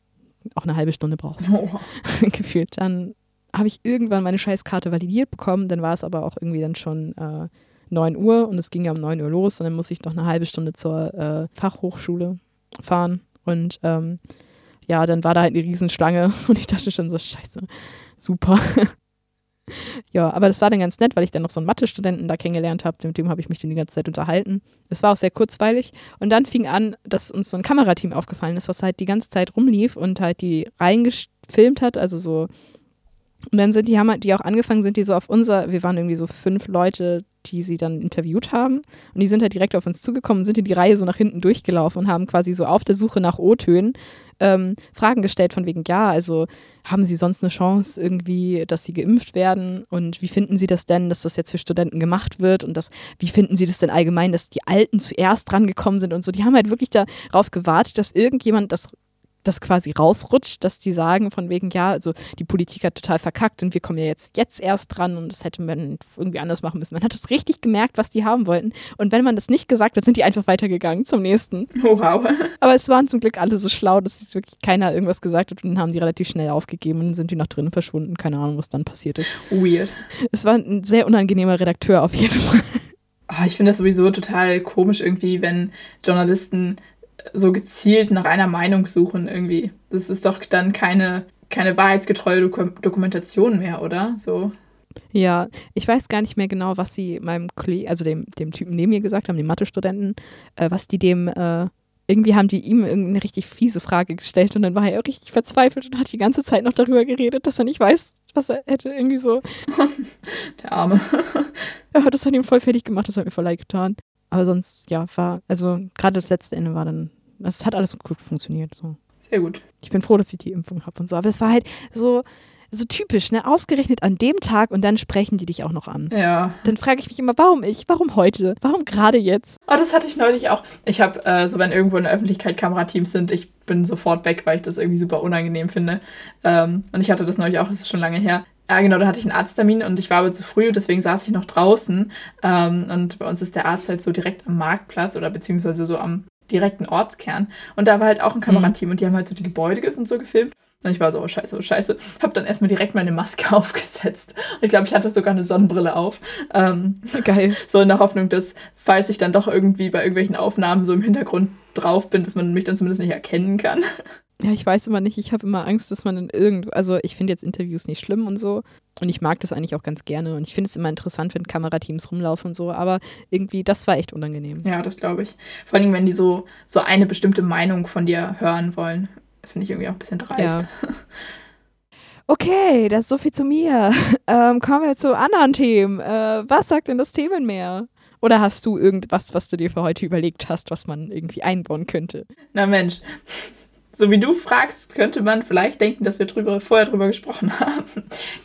B: auch eine halbe Stunde brauchst. Oh. Gefühlt. Dann habe ich irgendwann meine Scheißkarte validiert bekommen, dann war es aber auch irgendwie dann schon äh, 9 Uhr und es ging ja um 9 Uhr los und dann muss ich noch eine halbe Stunde zur äh, Fachhochschule fahren und ähm, ja, dann war da halt eine Riesenschlange und ich dachte schon so, scheiße, super. Ja, aber das war dann ganz nett, weil ich dann noch so einen Mathe-Studenten da kennengelernt habe. Mit dem habe ich mich dann die ganze Zeit unterhalten. Es war auch sehr kurzweilig. Und dann fing an, dass uns so ein Kamerateam aufgefallen ist, was halt die ganze Zeit rumlief und halt die reingefilmt hat, also so. Und dann sind die, haben halt die auch angefangen, sind die so auf unser, wir waren irgendwie so fünf Leute, die sie dann interviewt haben. Und die sind halt direkt auf uns zugekommen, sind in die Reihe so nach hinten durchgelaufen und haben quasi so auf der Suche nach O-Tönen ähm, Fragen gestellt von wegen, ja, also haben Sie sonst eine Chance irgendwie, dass Sie geimpft werden? Und wie finden Sie das denn, dass das jetzt für Studenten gemacht wird? Und das, wie finden Sie das denn allgemein, dass die Alten zuerst drangekommen sind und so? Die haben halt wirklich darauf gewartet, dass irgendjemand das das quasi rausrutscht, dass die sagen von wegen, ja, also die Politik hat total verkackt und wir kommen ja jetzt, jetzt erst dran und das hätte man irgendwie anders machen müssen. Man hat es richtig gemerkt, was die haben wollten. Und wenn man das nicht gesagt hat, sind die einfach weitergegangen zum nächsten.
A: Oh, wow.
B: Aber es waren zum Glück alle so schlau, dass wirklich keiner irgendwas gesagt hat und dann haben die relativ schnell aufgegeben und sind die noch drinnen verschwunden. Keine Ahnung, was dann passiert ist.
A: Weird.
B: Es war ein sehr unangenehmer Redakteur auf jeden Fall.
A: Oh, ich finde das sowieso total komisch irgendwie, wenn Journalisten so gezielt nach einer Meinung suchen irgendwie. Das ist doch dann keine, keine wahrheitsgetreue Doku Dokumentation mehr, oder? So.
B: Ja, ich weiß gar nicht mehr genau, was sie meinem Kollegen, also dem, dem Typen neben mir gesagt haben, dem Mathe-Studenten, äh, was die dem, äh, irgendwie haben die ihm irgendeine richtig fiese Frage gestellt und dann war er richtig verzweifelt und hat die ganze Zeit noch darüber geredet, dass er nicht weiß, was er hätte, irgendwie so.
A: Der Arme.
B: ja, das hat ihm voll fertig gemacht, das hat mir voll leid getan. Aber sonst, ja, war, also gerade das letzte Ende war dann, es hat alles gut funktioniert. So.
A: Sehr gut.
B: Ich bin froh, dass ich die Impfung habe und so. Aber es war halt so, so typisch, ne? Ausgerechnet an dem Tag und dann sprechen die dich auch noch an.
A: Ja.
B: Dann frage ich mich immer, warum ich? Warum heute? Warum gerade jetzt?
A: Oh, das hatte ich neulich auch. Ich habe, äh, so wenn irgendwo in der Öffentlichkeit Kamerateams sind, ich bin sofort weg, weil ich das irgendwie super unangenehm finde. Ähm, und ich hatte das neulich auch, das ist schon lange her. Ja, genau, da hatte ich einen Arzttermin und ich war aber zu früh, deswegen saß ich noch draußen. Ähm, und bei uns ist der Arzt halt so direkt am Marktplatz oder beziehungsweise so am direkten Ortskern. Und da war halt auch ein Kamerateam mhm. und die haben halt so die Gebäude und so gefilmt. Und ich war so, oh scheiße, oh scheiße. Hab dann erstmal direkt meine Maske aufgesetzt. Und ich glaube, ich hatte sogar eine Sonnenbrille auf. Ähm,
B: Geil.
A: So in der Hoffnung, dass, falls ich dann doch irgendwie bei irgendwelchen Aufnahmen so im Hintergrund drauf bin, dass man mich dann zumindest nicht erkennen kann.
B: Ja, ich weiß immer nicht. Ich habe immer Angst, dass man in irgendwo. Also, ich finde jetzt Interviews nicht schlimm und so. Und ich mag das eigentlich auch ganz gerne. Und ich finde es immer interessant, wenn Kamerateams rumlaufen und so. Aber irgendwie, das war echt unangenehm.
A: Ja, das glaube ich. Vor allem, wenn die so, so eine bestimmte Meinung von dir hören wollen. Finde ich irgendwie auch ein bisschen dreist. Ja.
B: Okay, das ist so viel zu mir. Ähm, kommen wir zu anderen Themen. Äh, was sagt denn das Themenmeer? Oder hast du irgendwas, was du dir für heute überlegt hast, was man irgendwie einbauen könnte?
A: Na Mensch, so wie du fragst, könnte man vielleicht denken, dass wir drüber, vorher drüber gesprochen haben.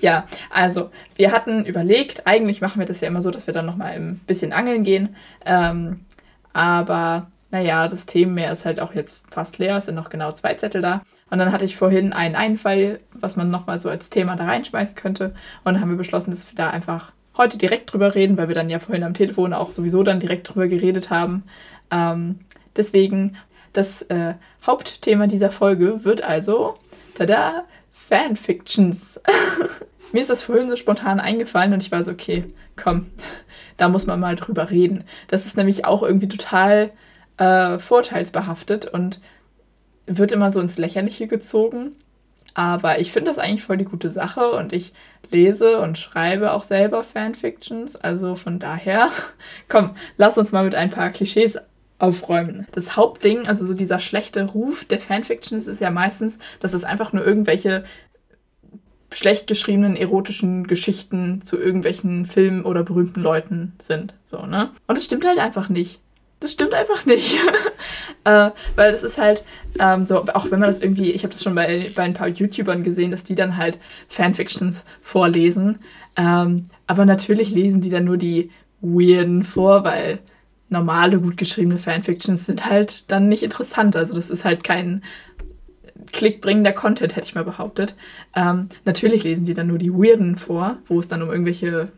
A: ja, also wir hatten überlegt, eigentlich machen wir das ja immer so, dass wir dann nochmal ein bisschen angeln gehen. Ähm, aber naja, das Themenmeer ist halt auch jetzt fast leer, es sind noch genau zwei Zettel da. Und dann hatte ich vorhin einen Einfall, was man nochmal so als Thema da reinschmeißen könnte. Und dann haben wir beschlossen, dass wir da einfach heute direkt drüber reden, weil wir dann ja vorhin am Telefon auch sowieso dann direkt drüber geredet haben. Ähm, deswegen das äh, Hauptthema dieser Folge wird also, tada, Fanfictions. Mir ist das vorhin so spontan eingefallen und ich war so, okay, komm, da muss man mal drüber reden. Das ist nämlich auch irgendwie total äh, vorteilsbehaftet und wird immer so ins Lächerliche gezogen. Aber ich finde das eigentlich voll die gute Sache und ich lese und schreibe auch selber Fanfictions. Also von daher, komm, lass uns mal mit ein paar Klischees aufräumen. Das Hauptding, also so dieser schlechte Ruf der Fanfictions ist ja meistens, dass es einfach nur irgendwelche schlecht geschriebenen erotischen Geschichten zu irgendwelchen Filmen oder berühmten Leuten sind. So, ne? Und es stimmt halt einfach nicht. Das stimmt einfach nicht. äh, weil das ist halt ähm, so, auch wenn man das irgendwie, ich habe das schon bei, bei ein paar YouTubern gesehen, dass die dann halt Fanfictions vorlesen. Ähm, aber natürlich lesen die dann nur die weirden vor, weil normale, gut geschriebene Fanfictions sind halt dann nicht interessant. Also das ist halt kein klickbringender Content, hätte ich mal behauptet. Ähm, natürlich lesen die dann nur die Weirden vor, wo es dann um irgendwelche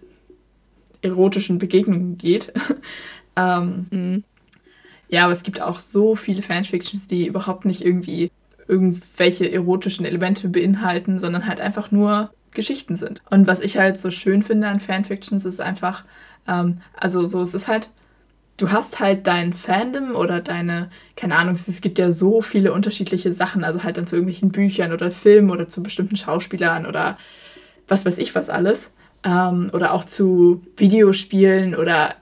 A: erotischen Begegnungen geht. ähm, mhm. Ja, aber es gibt auch so viele Fanfictions, die überhaupt nicht irgendwie irgendwelche erotischen Elemente beinhalten, sondern halt einfach nur Geschichten sind. Und was ich halt so schön finde an Fanfictions ist einfach, ähm, also so, es ist halt du hast halt dein Fandom oder deine, keine Ahnung, es gibt ja so viele unterschiedliche Sachen, also halt dann zu irgendwelchen Büchern oder Filmen oder zu bestimmten Schauspielern oder was weiß ich was alles. Ähm, oder auch zu Videospielen oder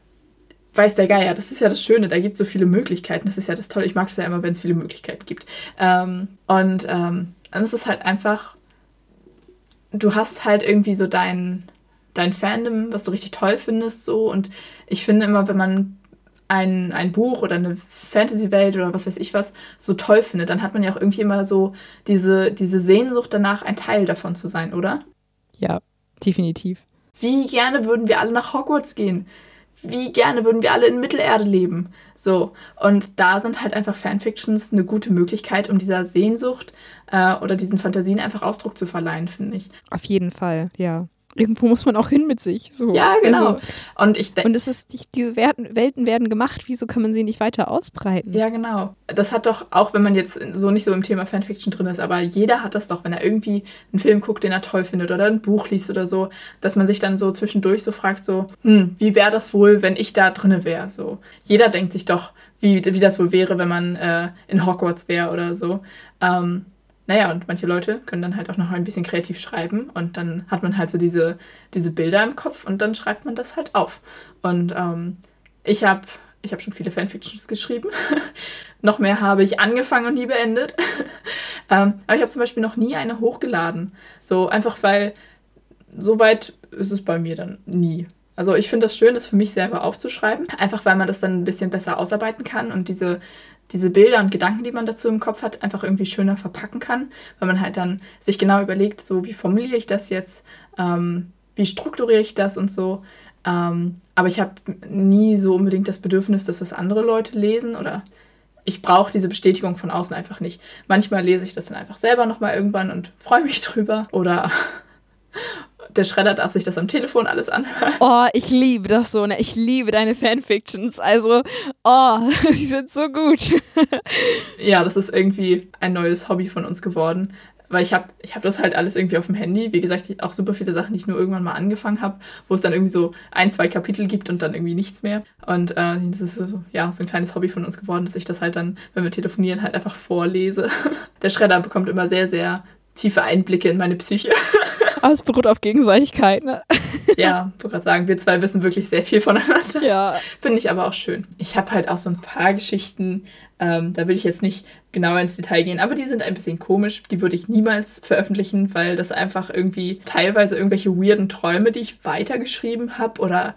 A: weiß der Geier. Das ist ja das Schöne, da gibt es so viele Möglichkeiten. Das ist ja das Tolle. Ich mag es ja immer, wenn es viele Möglichkeiten gibt. Ähm, und ähm, dann ist es halt einfach, du hast halt irgendwie so dein, dein Fandom, was du richtig toll findest, so. Und ich finde immer, wenn man ein, ein Buch oder eine Fantasy-Welt oder was weiß ich was so toll findet, dann hat man ja auch irgendwie immer so diese, diese Sehnsucht danach, ein Teil davon zu sein, oder?
B: Ja, definitiv.
A: Wie gerne würden wir alle nach Hogwarts gehen? wie gerne würden wir alle in Mittelerde leben. So, und da sind halt einfach Fanfictions eine gute Möglichkeit, um dieser Sehnsucht äh, oder diesen Fantasien einfach Ausdruck zu verleihen, finde ich.
B: Auf jeden Fall, ja irgendwo muss man auch hin mit sich. So.
A: Ja, genau. Also,
B: und ich und es ist, diese Welten werden gemacht, wieso kann man sie nicht weiter ausbreiten?
A: Ja, genau. Das hat doch, auch wenn man jetzt so nicht so im Thema Fanfiction drin ist, aber jeder hat das doch, wenn er irgendwie einen Film guckt, den er toll findet oder ein Buch liest oder so, dass man sich dann so zwischendurch so fragt, so, hm, wie wäre das wohl, wenn ich da drinne wäre? So. Jeder denkt sich doch, wie, wie das wohl wäre, wenn man äh, in Hogwarts wäre oder so. Ähm, naja, und manche Leute können dann halt auch noch ein bisschen kreativ schreiben und dann hat man halt so diese, diese Bilder im Kopf und dann schreibt man das halt auf. Und ähm, ich habe ich hab schon viele Fanfictions geschrieben. noch mehr habe ich angefangen und nie beendet. ähm, aber ich habe zum Beispiel noch nie eine hochgeladen. So einfach weil so weit ist es bei mir dann nie. Also ich finde das schön, das für mich selber aufzuschreiben, einfach weil man das dann ein bisschen besser ausarbeiten kann und diese diese Bilder und Gedanken, die man dazu im Kopf hat, einfach irgendwie schöner verpacken kann, weil man halt dann sich genau überlegt, so wie formuliere ich das jetzt, ähm, wie strukturiere ich das und so. Ähm, aber ich habe nie so unbedingt das Bedürfnis, dass das andere Leute lesen oder ich brauche diese Bestätigung von außen einfach nicht. Manchmal lese ich das dann einfach selber nochmal irgendwann und freue mich drüber oder der Schredder darf sich das am Telefon alles anhören.
B: Oh, ich liebe das so, ne? Ich liebe deine Fanfictions. Also, oh, sie sind so gut.
A: ja, das ist irgendwie ein neues Hobby von uns geworden. Weil ich habe ich hab das halt alles irgendwie auf dem Handy. Wie gesagt, auch super viele Sachen, die ich nur irgendwann mal angefangen habe, wo es dann irgendwie so ein, zwei Kapitel gibt und dann irgendwie nichts mehr. Und äh, das ist so, ja, so ein kleines Hobby von uns geworden, dass ich das halt dann, wenn wir telefonieren, halt einfach vorlese. Der Schredder bekommt immer sehr, sehr tiefe Einblicke in meine Psyche.
B: Aber es beruht auf Gegenseitigkeit, ne?
A: Ja, ich wollte gerade sagen, wir zwei wissen wirklich sehr viel voneinander. Ja. Finde ich aber auch schön. Ich habe halt auch so ein paar Geschichten, ähm, da will ich jetzt nicht genauer ins Detail gehen, aber die sind ein bisschen komisch. Die würde ich niemals veröffentlichen, weil das einfach irgendwie teilweise irgendwelche weirden Träume, die ich weitergeschrieben habe oder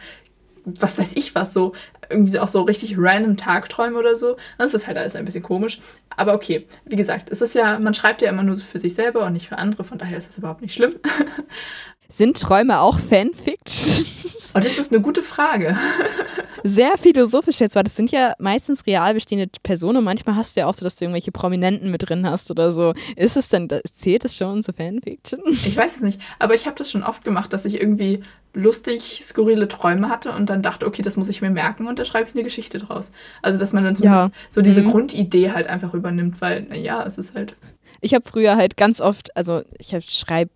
A: was weiß ich was, so irgendwie auch so richtig random Tagträume oder so. Das ist halt alles ein bisschen komisch. Aber okay, wie gesagt, es ist ja, man schreibt ja immer nur für sich selber und nicht für andere, von daher ist das überhaupt nicht schlimm.
B: Sind Träume auch Fanfictions?
A: Oh, das ist eine gute Frage.
B: Sehr philosophisch jetzt, weil das sind ja meistens real bestehende Personen und manchmal hast du ja auch so, dass du irgendwelche Prominenten mit drin hast oder so. Ist es denn, zählt es schon zu Fanfiction?
A: Ich weiß es nicht, aber ich habe das schon oft gemacht, dass ich irgendwie lustig skurrile Träume hatte und dann dachte, okay, das muss ich mir merken und da schreibe ich eine Geschichte draus. Also, dass man dann zumindest ja. so diese mhm. Grundidee halt einfach übernimmt, weil, naja, es ist halt
B: ich habe früher halt ganz oft, also ich schreibe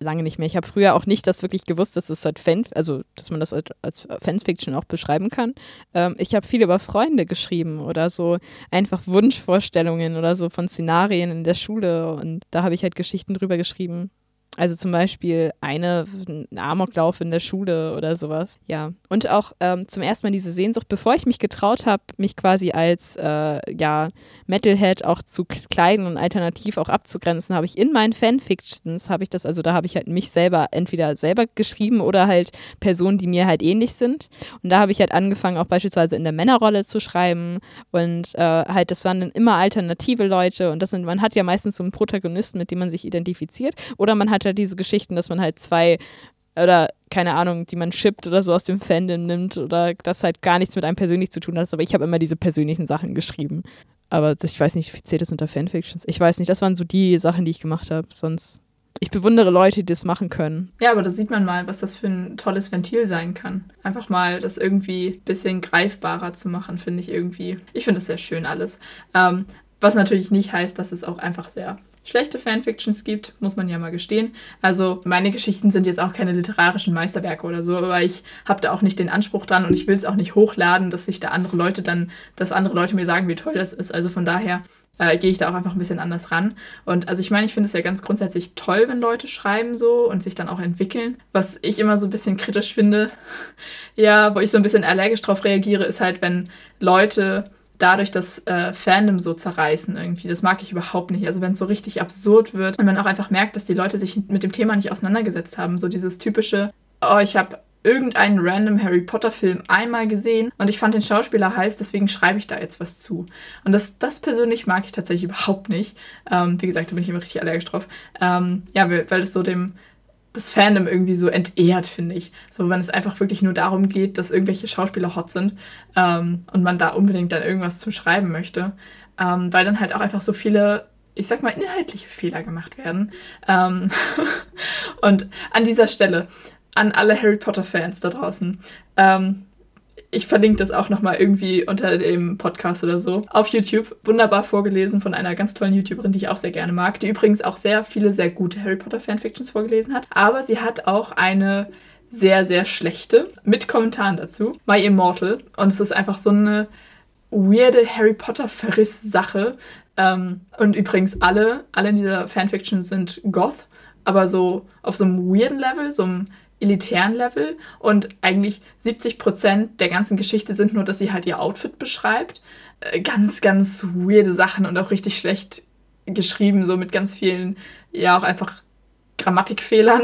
B: lange nicht mehr, ich habe früher auch nicht das wirklich gewusst, dass es halt Fan, also dass man das halt als Fanfiction auch beschreiben kann. Ähm, ich habe viel über Freunde geschrieben oder so einfach Wunschvorstellungen oder so von Szenarien in der Schule und da habe ich halt Geschichten drüber geschrieben. Also zum Beispiel eine, ein Amoklauf in der Schule oder sowas. Ja. Und auch ähm, zum ersten Mal diese Sehnsucht, bevor ich mich getraut habe, mich quasi als äh, ja, Metalhead auch zu kleiden und alternativ auch abzugrenzen, habe ich in meinen Fanfictions, habe ich das, also da habe ich halt mich selber entweder selber geschrieben oder halt Personen, die mir halt ähnlich sind. Und da habe ich halt angefangen, auch beispielsweise in der Männerrolle zu schreiben. Und äh, halt, das waren dann immer alternative Leute. Und das sind, man hat ja meistens so einen Protagonisten, mit dem man sich identifiziert. Oder man hat hat er diese Geschichten, dass man halt zwei oder keine Ahnung, die man shippt oder so aus dem Fandom nimmt oder das halt gar nichts mit einem persönlich zu tun hat. Aber ich habe immer diese persönlichen Sachen geschrieben. Aber ich weiß nicht, wie zählt das unter Fanfictions? Ich weiß nicht, das waren so die Sachen, die ich gemacht habe. Sonst. Ich bewundere Leute, die das machen können.
A: Ja, aber da sieht man mal, was das für ein tolles Ventil sein kann. Einfach mal das irgendwie ein bisschen greifbarer zu machen, finde ich irgendwie. Ich finde das sehr schön alles. Ähm, was natürlich nicht heißt, dass es auch einfach sehr schlechte Fanfictions gibt, muss man ja mal gestehen. Also meine Geschichten sind jetzt auch keine literarischen Meisterwerke oder so, aber ich habe da auch nicht den Anspruch dran und ich will es auch nicht hochladen, dass sich da andere Leute dann, dass andere Leute mir sagen, wie toll das ist. Also von daher äh, gehe ich da auch einfach ein bisschen anders ran. Und also ich meine, ich finde es ja ganz grundsätzlich toll, wenn Leute schreiben so und sich dann auch entwickeln. Was ich immer so ein bisschen kritisch finde, ja, wo ich so ein bisschen allergisch drauf reagiere, ist halt, wenn Leute dadurch das äh, Fandom so zerreißen irgendwie. Das mag ich überhaupt nicht. Also wenn es so richtig absurd wird und man auch einfach merkt, dass die Leute sich mit dem Thema nicht auseinandergesetzt haben. So dieses typische, oh, ich habe irgendeinen random Harry Potter Film einmal gesehen und ich fand den Schauspieler heiß, deswegen schreibe ich da jetzt was zu. Und das, das persönlich mag ich tatsächlich überhaupt nicht. Ähm, wie gesagt, da bin ich immer richtig allergisch drauf. Ähm, ja, weil, weil es so dem das Fandom irgendwie so entehrt, finde ich. So, wenn es einfach wirklich nur darum geht, dass irgendwelche Schauspieler hot sind ähm, und man da unbedingt dann irgendwas zu schreiben möchte. Ähm, weil dann halt auch einfach so viele, ich sag mal, inhaltliche Fehler gemacht werden. Ähm und an dieser Stelle, an alle Harry Potter-Fans da draußen, ähm, ich verlinke das auch nochmal irgendwie unter dem Podcast oder so. Auf YouTube. Wunderbar vorgelesen von einer ganz tollen YouTuberin, die ich auch sehr gerne mag, die übrigens auch sehr viele sehr gute Harry Potter Fanfictions vorgelesen hat. Aber sie hat auch eine sehr, sehr schlechte mit Kommentaren dazu. My Immortal. Und es ist einfach so eine weirde Harry Potter Verriss-Sache. Ähm, und übrigens alle, alle in dieser Fanfiction sind Goth, aber so auf so einem weirden Level, so einem elitären Level und eigentlich 70 Prozent der ganzen Geschichte sind nur, dass sie halt ihr Outfit beschreibt. Äh, ganz, ganz weirde Sachen und auch richtig schlecht geschrieben, so mit ganz vielen, ja, auch einfach Grammatikfehlern.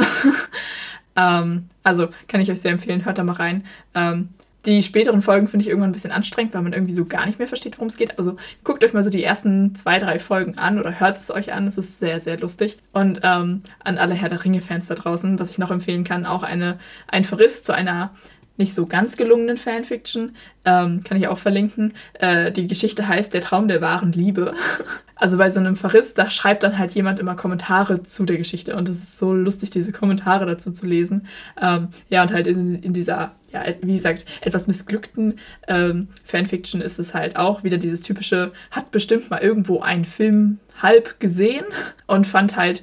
A: ähm, also kann ich euch sehr empfehlen, hört da mal rein. Ähm, die späteren Folgen finde ich irgendwann ein bisschen anstrengend, weil man irgendwie so gar nicht mehr versteht, worum es geht. Also guckt euch mal so die ersten zwei, drei Folgen an oder hört es euch an. Es ist sehr, sehr lustig. Und ähm, an alle Herr der Ringe-Fans da draußen, was ich noch empfehlen kann, auch eine, ein Verriss zu einer nicht so ganz gelungenen Fanfiction. Ähm, kann ich auch verlinken. Äh, die Geschichte heißt Der Traum der wahren Liebe. Also bei so einem Verriss, da schreibt dann halt jemand immer Kommentare zu der Geschichte und es ist so lustig, diese Kommentare dazu zu lesen. Ähm, ja, und halt in, in, dieser, ja, wie gesagt, etwas missglückten ähm, Fanfiction ist es halt auch wieder dieses typische, hat bestimmt mal irgendwo einen Film halb gesehen und fand halt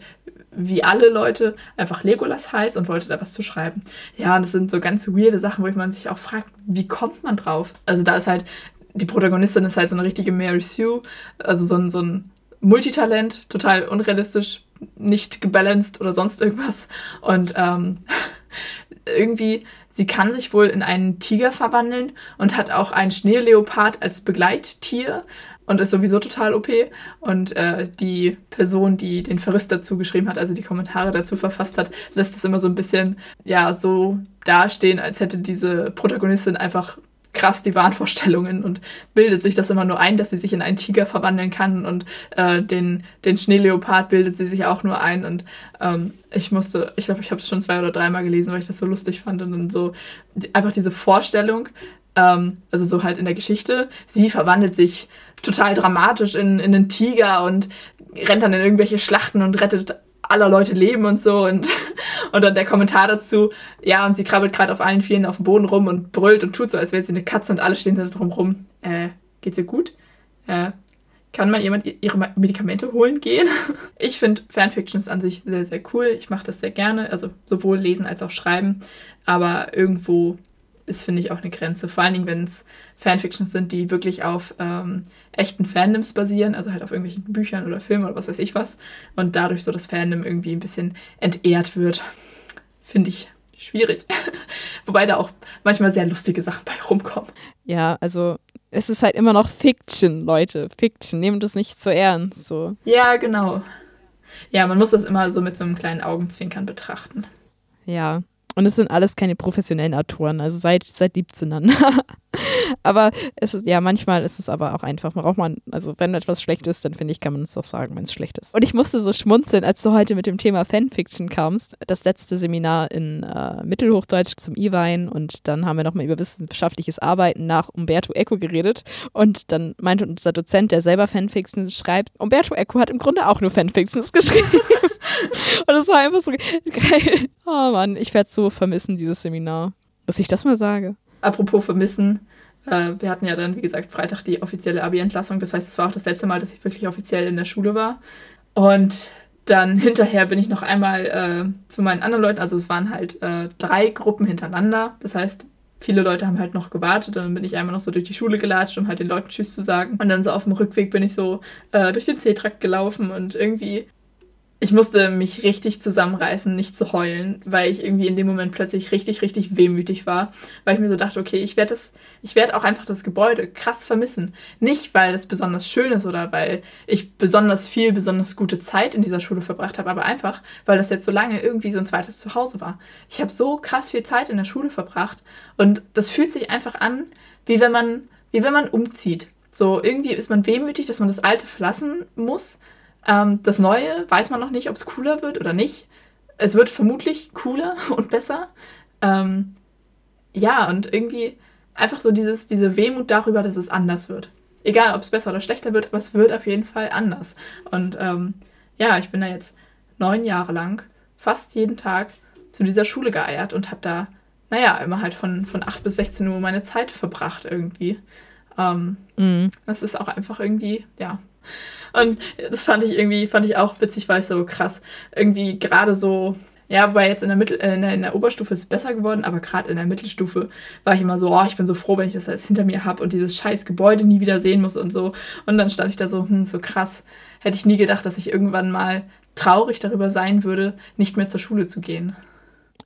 A: wie alle Leute einfach Legolas heiß und wollte da was zu schreiben. Ja, und das sind so ganz weirde Sachen, wo man sich auch fragt, wie kommt man drauf? Also da ist halt, die Protagonistin ist halt so eine richtige Mary Sue, also so ein, so ein Multitalent, total unrealistisch, nicht gebalanced oder sonst irgendwas. Und ähm, irgendwie, sie kann sich wohl in einen Tiger verwandeln und hat auch einen Schneeleopard als Begleittier und ist sowieso total OP. Und äh, die Person, die den Verriss dazu geschrieben hat, also die Kommentare dazu verfasst hat, lässt es immer so ein bisschen, ja, so dastehen, als hätte diese Protagonistin einfach krass die Wahnvorstellungen und bildet sich das immer nur ein, dass sie sich in einen Tiger verwandeln kann und äh, den, den Schneeleopard bildet sie sich auch nur ein und ähm, ich musste, ich glaube, ich habe es schon zwei oder dreimal gelesen, weil ich das so lustig fand und dann so einfach diese Vorstellung, ähm, also so halt in der Geschichte, sie verwandelt sich total dramatisch in, in einen Tiger und rennt dann in irgendwelche Schlachten und rettet aller Leute Leben und so und, und dann der Kommentar dazu, ja, und sie krabbelt gerade auf allen Vieren auf dem Boden rum und brüllt und tut so, als wäre sie eine Katze und alle stehen da drum rum. Äh, geht's ihr gut? Äh, kann mal jemand ihre Medikamente holen gehen? Ich finde Fanfictions an sich sehr, sehr cool. Ich mache das sehr gerne, also sowohl lesen als auch schreiben, aber irgendwo ist, finde ich, auch eine Grenze. Vor allen Dingen, wenn es Fanfictions sind, die wirklich auf ähm, echten Fandoms basieren, also halt auf irgendwelchen Büchern oder Filmen oder was weiß ich was. Und dadurch so das Fandom irgendwie ein bisschen entehrt wird. Finde ich schwierig. Wobei da auch manchmal sehr lustige Sachen bei rumkommen.
B: Ja, also es ist halt immer noch Fiction, Leute. Fiction. Nehmt es nicht zu ernst. So.
A: Ja, genau. Ja, man muss das immer so mit so einem kleinen Augenzwinkern betrachten.
B: Ja. Und es sind alles keine professionellen Autoren, also seid, seid lieb zueinander. aber es ist, ja, manchmal ist es aber auch einfach, braucht man, also wenn etwas schlecht ist, dann finde ich, kann man es doch sagen, wenn es schlecht ist. Und ich musste so schmunzeln, als du heute mit dem Thema Fanfiction kamst, das letzte Seminar in äh, Mittelhochdeutsch zum E-Wein und dann haben wir nochmal über wissenschaftliches Arbeiten nach Umberto Eco geredet und dann meinte unser Dozent, der selber Fanfiction schreibt, Umberto Eco hat im Grunde auch nur Fanfictions geschrieben. und es war einfach so geil. Oh Mann, ich werde so vermissen, dieses Seminar, dass ich das mal sage.
A: Apropos vermissen, äh, wir hatten ja dann, wie gesagt, Freitag die offizielle Abi-Entlassung. Das heißt, es war auch das letzte Mal, dass ich wirklich offiziell in der Schule war. Und dann hinterher bin ich noch einmal äh, zu meinen anderen Leuten, also es waren halt äh, drei Gruppen hintereinander. Das heißt, viele Leute haben halt noch gewartet und dann bin ich einmal noch so durch die Schule gelatscht, um halt den Leuten Tschüss zu sagen. Und dann so auf dem Rückweg bin ich so äh, durch den C-Trakt gelaufen und irgendwie ich musste mich richtig zusammenreißen, nicht zu heulen, weil ich irgendwie in dem Moment plötzlich richtig, richtig wehmütig war, weil ich mir so dachte, okay, ich werde das, auch einfach das Gebäude krass vermissen. Nicht, weil es besonders schön ist oder weil ich besonders viel, besonders gute Zeit in dieser Schule verbracht habe, aber einfach, weil das jetzt so lange irgendwie so ein zweites Zuhause war. Ich habe so krass viel Zeit in der Schule verbracht und das fühlt sich einfach an, wie wenn man, wie wenn man umzieht. So irgendwie ist man wehmütig, dass man das Alte verlassen muss ähm, das Neue weiß man noch nicht, ob es cooler wird oder nicht. es wird vermutlich cooler und besser. Ähm, ja, und irgendwie einfach so dieses, diese Wehmut darüber, dass es anders wird. Egal, ob es besser oder schlechter wird, aber es wird auf jeden Fall anders. Und ähm, ja, ich bin da jetzt neun Jahre lang fast jeden Tag zu dieser Schule geeiert und habe da, naja, immer halt von, von 8 bis 16 Uhr meine Zeit verbracht irgendwie. Ähm, mhm. Das ist auch einfach irgendwie, ja. Und das fand ich irgendwie, fand ich auch witzig, weil es so krass irgendwie gerade so ja, wobei jetzt in der, Mittel, äh, in der, in der Oberstufe ist es besser geworden, aber gerade in der Mittelstufe war ich immer so, oh, ich bin so froh, wenn ich das alles hinter mir habe und dieses scheiß Gebäude nie wieder sehen muss und so. Und dann stand ich da so, hm, so krass. Hätte ich nie gedacht, dass ich irgendwann mal traurig darüber sein würde, nicht mehr zur Schule zu gehen.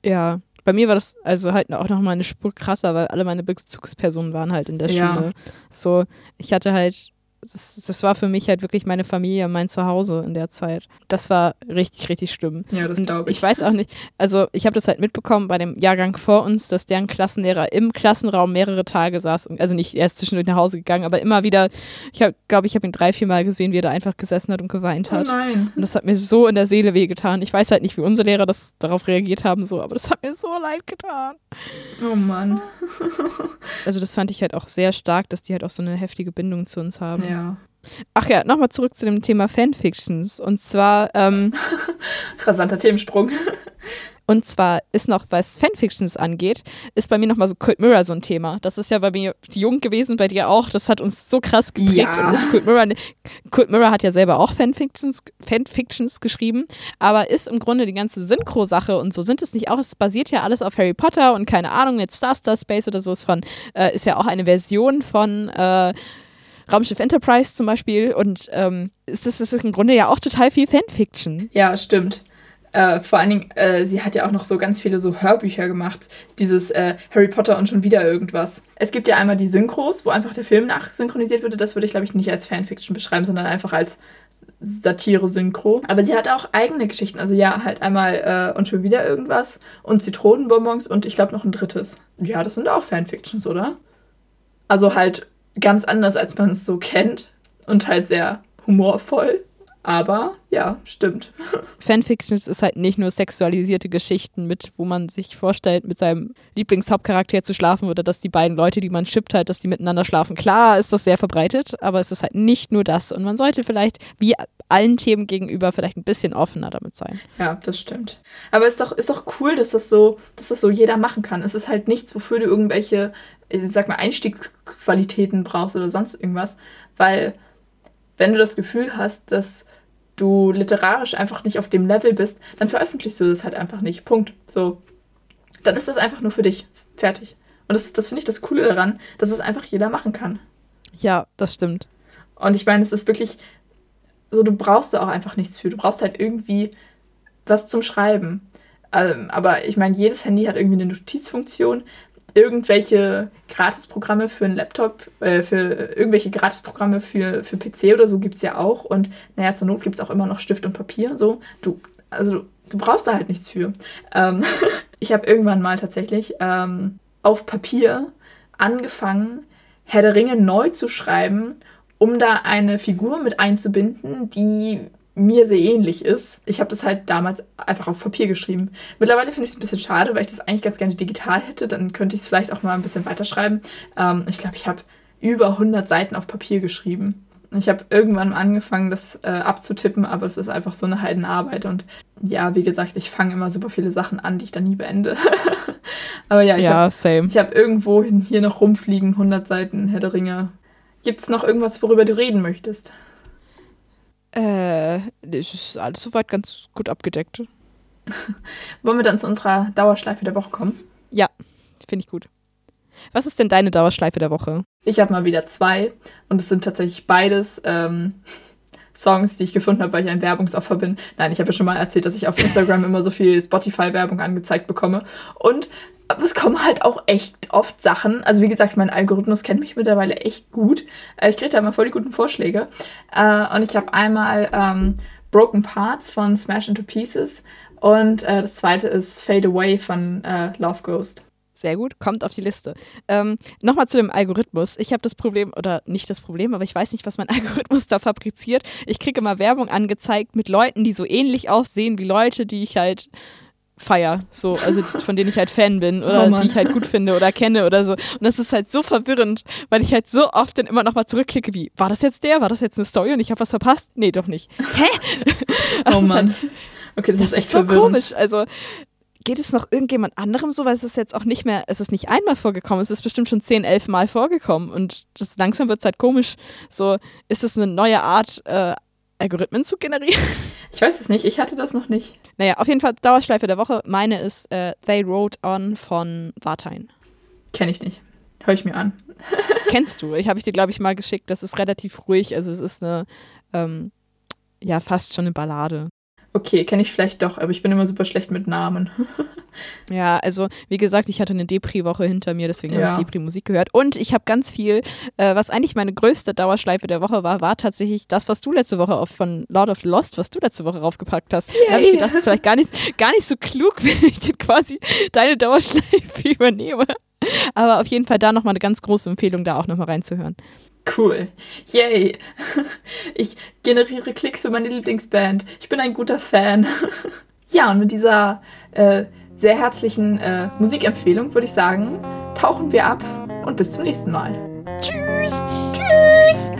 B: Ja, bei mir war das also halt auch noch mal eine Spur krasser, weil alle meine Bezugspersonen waren halt in der ja. Schule. So, ich hatte halt das, das, war für mich halt wirklich meine Familie, mein Zuhause in der Zeit. Das war richtig, richtig schlimm.
A: Ja, das glaube ich.
B: Ich weiß auch nicht, also ich habe das halt mitbekommen bei dem Jahrgang vor uns, dass deren Klassenlehrer im Klassenraum mehrere Tage saß. Also nicht erst zwischendurch nach Hause gegangen, aber immer wieder, ich glaube, ich habe ihn drei, vier Mal gesehen, wie er da einfach gesessen hat und geweint hat.
A: Oh nein.
B: Und das hat mir so in der Seele wehgetan. Ich weiß halt nicht, wie unsere Lehrer das darauf reagiert haben, so, aber das hat mir so leid getan.
A: Oh Mann.
B: also das fand ich halt auch sehr stark, dass die halt auch so eine heftige Bindung zu uns haben.
A: Ja.
B: Ach ja, nochmal zurück zu dem Thema Fanfictions. Und zwar. Ähm,
A: Rasanter Themensprung.
B: Und zwar ist noch, was Fanfictions angeht, ist bei mir nochmal so Cold Mirror so ein Thema. Das ist ja bei mir jung gewesen, bei dir auch. Das hat uns so krass geprägt. Ja. Und ist Cold Mirror, Cold Mirror hat ja selber auch Fanfictions, Fanfictions geschrieben, aber ist im Grunde die ganze Synchro-Sache und so sind es nicht auch. Es basiert ja alles auf Harry Potter und keine Ahnung, jetzt Star Star Space oder so ist von, äh, ist ja auch eine Version von äh, Raumschiff Enterprise zum Beispiel. Und ähm, ist das, ist im Grunde ja auch total viel Fanfiction.
A: Ja, stimmt. Äh, vor allen Dingen, äh, sie hat ja auch noch so ganz viele so Hörbücher gemacht. Dieses äh, Harry Potter und schon wieder irgendwas. Es gibt ja einmal die Synchros, wo einfach der Film nachsynchronisiert wurde. Das würde ich, glaube ich, nicht als Fanfiction beschreiben, sondern einfach als Satire-Synchro. Aber sie hat auch eigene Geschichten. Also ja, halt einmal äh, und schon wieder irgendwas und Zitronenbonbons und ich glaube noch ein drittes. Ja, das sind auch Fanfictions, oder? Also halt ganz anders, als man es so kennt und halt sehr humorvoll. Aber ja, stimmt.
B: Fanfictions ist halt nicht nur sexualisierte Geschichten mit, wo man sich vorstellt, mit seinem Lieblingshauptcharakter zu schlafen oder dass die beiden Leute, die man schippt, halt, dass die miteinander schlafen. Klar ist das sehr verbreitet, aber es ist halt nicht nur das. Und man sollte vielleicht, wie allen Themen gegenüber, vielleicht ein bisschen offener damit sein.
A: Ja, das stimmt. Aber es ist doch, ist doch cool, dass das so, dass das so jeder machen kann. Es ist halt nichts, wofür du irgendwelche, ich sag mal, Einstiegsqualitäten brauchst oder sonst irgendwas. Weil, wenn du das Gefühl hast, dass du literarisch einfach nicht auf dem Level bist, dann veröffentlichst du das halt einfach nicht. Punkt. So. Dann ist das einfach nur für dich. Fertig. Und das, das finde ich das Coole daran, dass es einfach jeder machen kann.
B: Ja, das stimmt.
A: Und ich meine, es ist wirklich so, du brauchst da auch einfach nichts für. Du brauchst halt irgendwie was zum Schreiben. Ähm, aber ich meine, jedes Handy hat irgendwie eine Notizfunktion irgendwelche Gratisprogramme für einen Laptop, äh, für irgendwelche Gratisprogramme für, für PC oder so gibt es ja auch. Und naja, zur Not gibt es auch immer noch Stift und Papier. So, du, also du brauchst da halt nichts für. Ähm, ich habe irgendwann mal tatsächlich ähm, auf Papier angefangen, Herr der Ringe neu zu schreiben, um da eine Figur mit einzubinden, die mir sehr ähnlich ist. Ich habe das halt damals einfach auf Papier geschrieben. Mittlerweile finde ich es ein bisschen schade, weil ich das eigentlich ganz gerne digital hätte. Dann könnte ich es vielleicht auch mal ein bisschen weiterschreiben. Ähm, ich glaube, ich habe über 100 Seiten auf Papier geschrieben. Ich habe irgendwann angefangen, das äh, abzutippen, aber es ist einfach so eine Heidenarbeit. Und ja, wie gesagt, ich fange immer super viele Sachen an, die ich dann nie beende. aber ja, ich ja, habe hab irgendwo hier noch rumfliegen, 100 Seiten Herr der Ringe. Gibt es noch irgendwas, worüber du reden möchtest?
B: Äh, es ist alles soweit ganz gut abgedeckt.
A: Wollen wir dann zu unserer Dauerschleife der Woche kommen?
B: Ja, finde ich gut. Was ist denn deine Dauerschleife der Woche?
A: Ich habe mal wieder zwei und es sind tatsächlich beides ähm, Songs, die ich gefunden habe, weil ich ein Werbungsopfer bin. Nein, ich habe ja schon mal erzählt, dass ich auf Instagram immer so viel Spotify-Werbung angezeigt bekomme. Und es kommen halt auch echt oft Sachen. Also wie gesagt, mein Algorithmus kennt mich mittlerweile echt gut. Äh, ich kriege da immer voll die guten Vorschläge. Äh, und ich habe einmal ähm, Broken Parts von Smash Into Pieces und äh, das zweite ist Fade Away von äh, Love Ghost.
B: Sehr gut, kommt auf die Liste. Ähm, Nochmal zu dem Algorithmus. Ich habe das Problem, oder nicht das Problem, aber ich weiß nicht, was mein Algorithmus da fabriziert. Ich kriege immer Werbung angezeigt mit Leuten, die so ähnlich aussehen wie Leute, die ich halt feier, so, also von denen ich halt Fan bin oder
A: Oh
B: die ich halt gut finde oder kenne oder so. Und das ist halt so verwirrend, weil ich halt so oft dann immer noch mal zurückklicke, wie, war das jetzt der? War das jetzt eine Story und ich habe was verpasst? Nee, doch nicht. Hä? Das
A: Oh Mann.
B: Halt,
A: Okay, das,
B: das
A: ist echt
B: ist so
A: verwirrend.
B: komisch. Also geht es noch irgendjemand anderem so, weil es ist jetzt auch nicht mehr, es ist nicht einmal vorgekommen, es ist bestimmt schon zehn, elf Mal vorgekommen und das langsam wird es halt komisch. So, ist es eine neue Art, äh, Algorithmen zu generieren?
A: Ich weiß es nicht, ich hatte das noch nicht.
B: Naja, auf jeden Fall Dauerschleife der Woche. Meine ist äh, They Wrote On von Wartein.
A: Kenne ich nicht. Hör ich mir an.
B: Kennst du? Ich habe ich dir, glaube ich, mal geschickt. Das ist relativ ruhig. Also es ist eine, ähm, ja, fast schon eine Ballade.
A: Okay, kenne ich vielleicht doch, aber ich bin immer super schlecht mit Namen.
B: Ja, also wie gesagt, ich hatte eine Depri-Woche hinter mir, deswegen
A: Ja.
B: habe ich Depri-Musik gehört. Und ich habe ganz viel, äh, was eigentlich meine größte Dauerschleife der Woche war, war tatsächlich das, was du letzte Woche auf, von Lord of the Lost, was du letzte Woche raufgepackt hast. Da habe ich
A: Yay.
B: gedacht, das ist vielleicht gar nicht, gar nicht so klug, wenn ich dir quasi deine Dauerschleife übernehme. Aber auf jeden Fall da nochmal eine ganz große Empfehlung, da auch nochmal reinzuhören.
A: Cool. Yay. Ich generiere Klicks für meine Lieblingsband. Ich bin ein guter Fan. Ja, und mit dieser äh, sehr herzlichen äh, Musikempfehlung würde ich sagen, tauchen wir ab und bis zum nächsten Mal. Tschüss. Tschüss.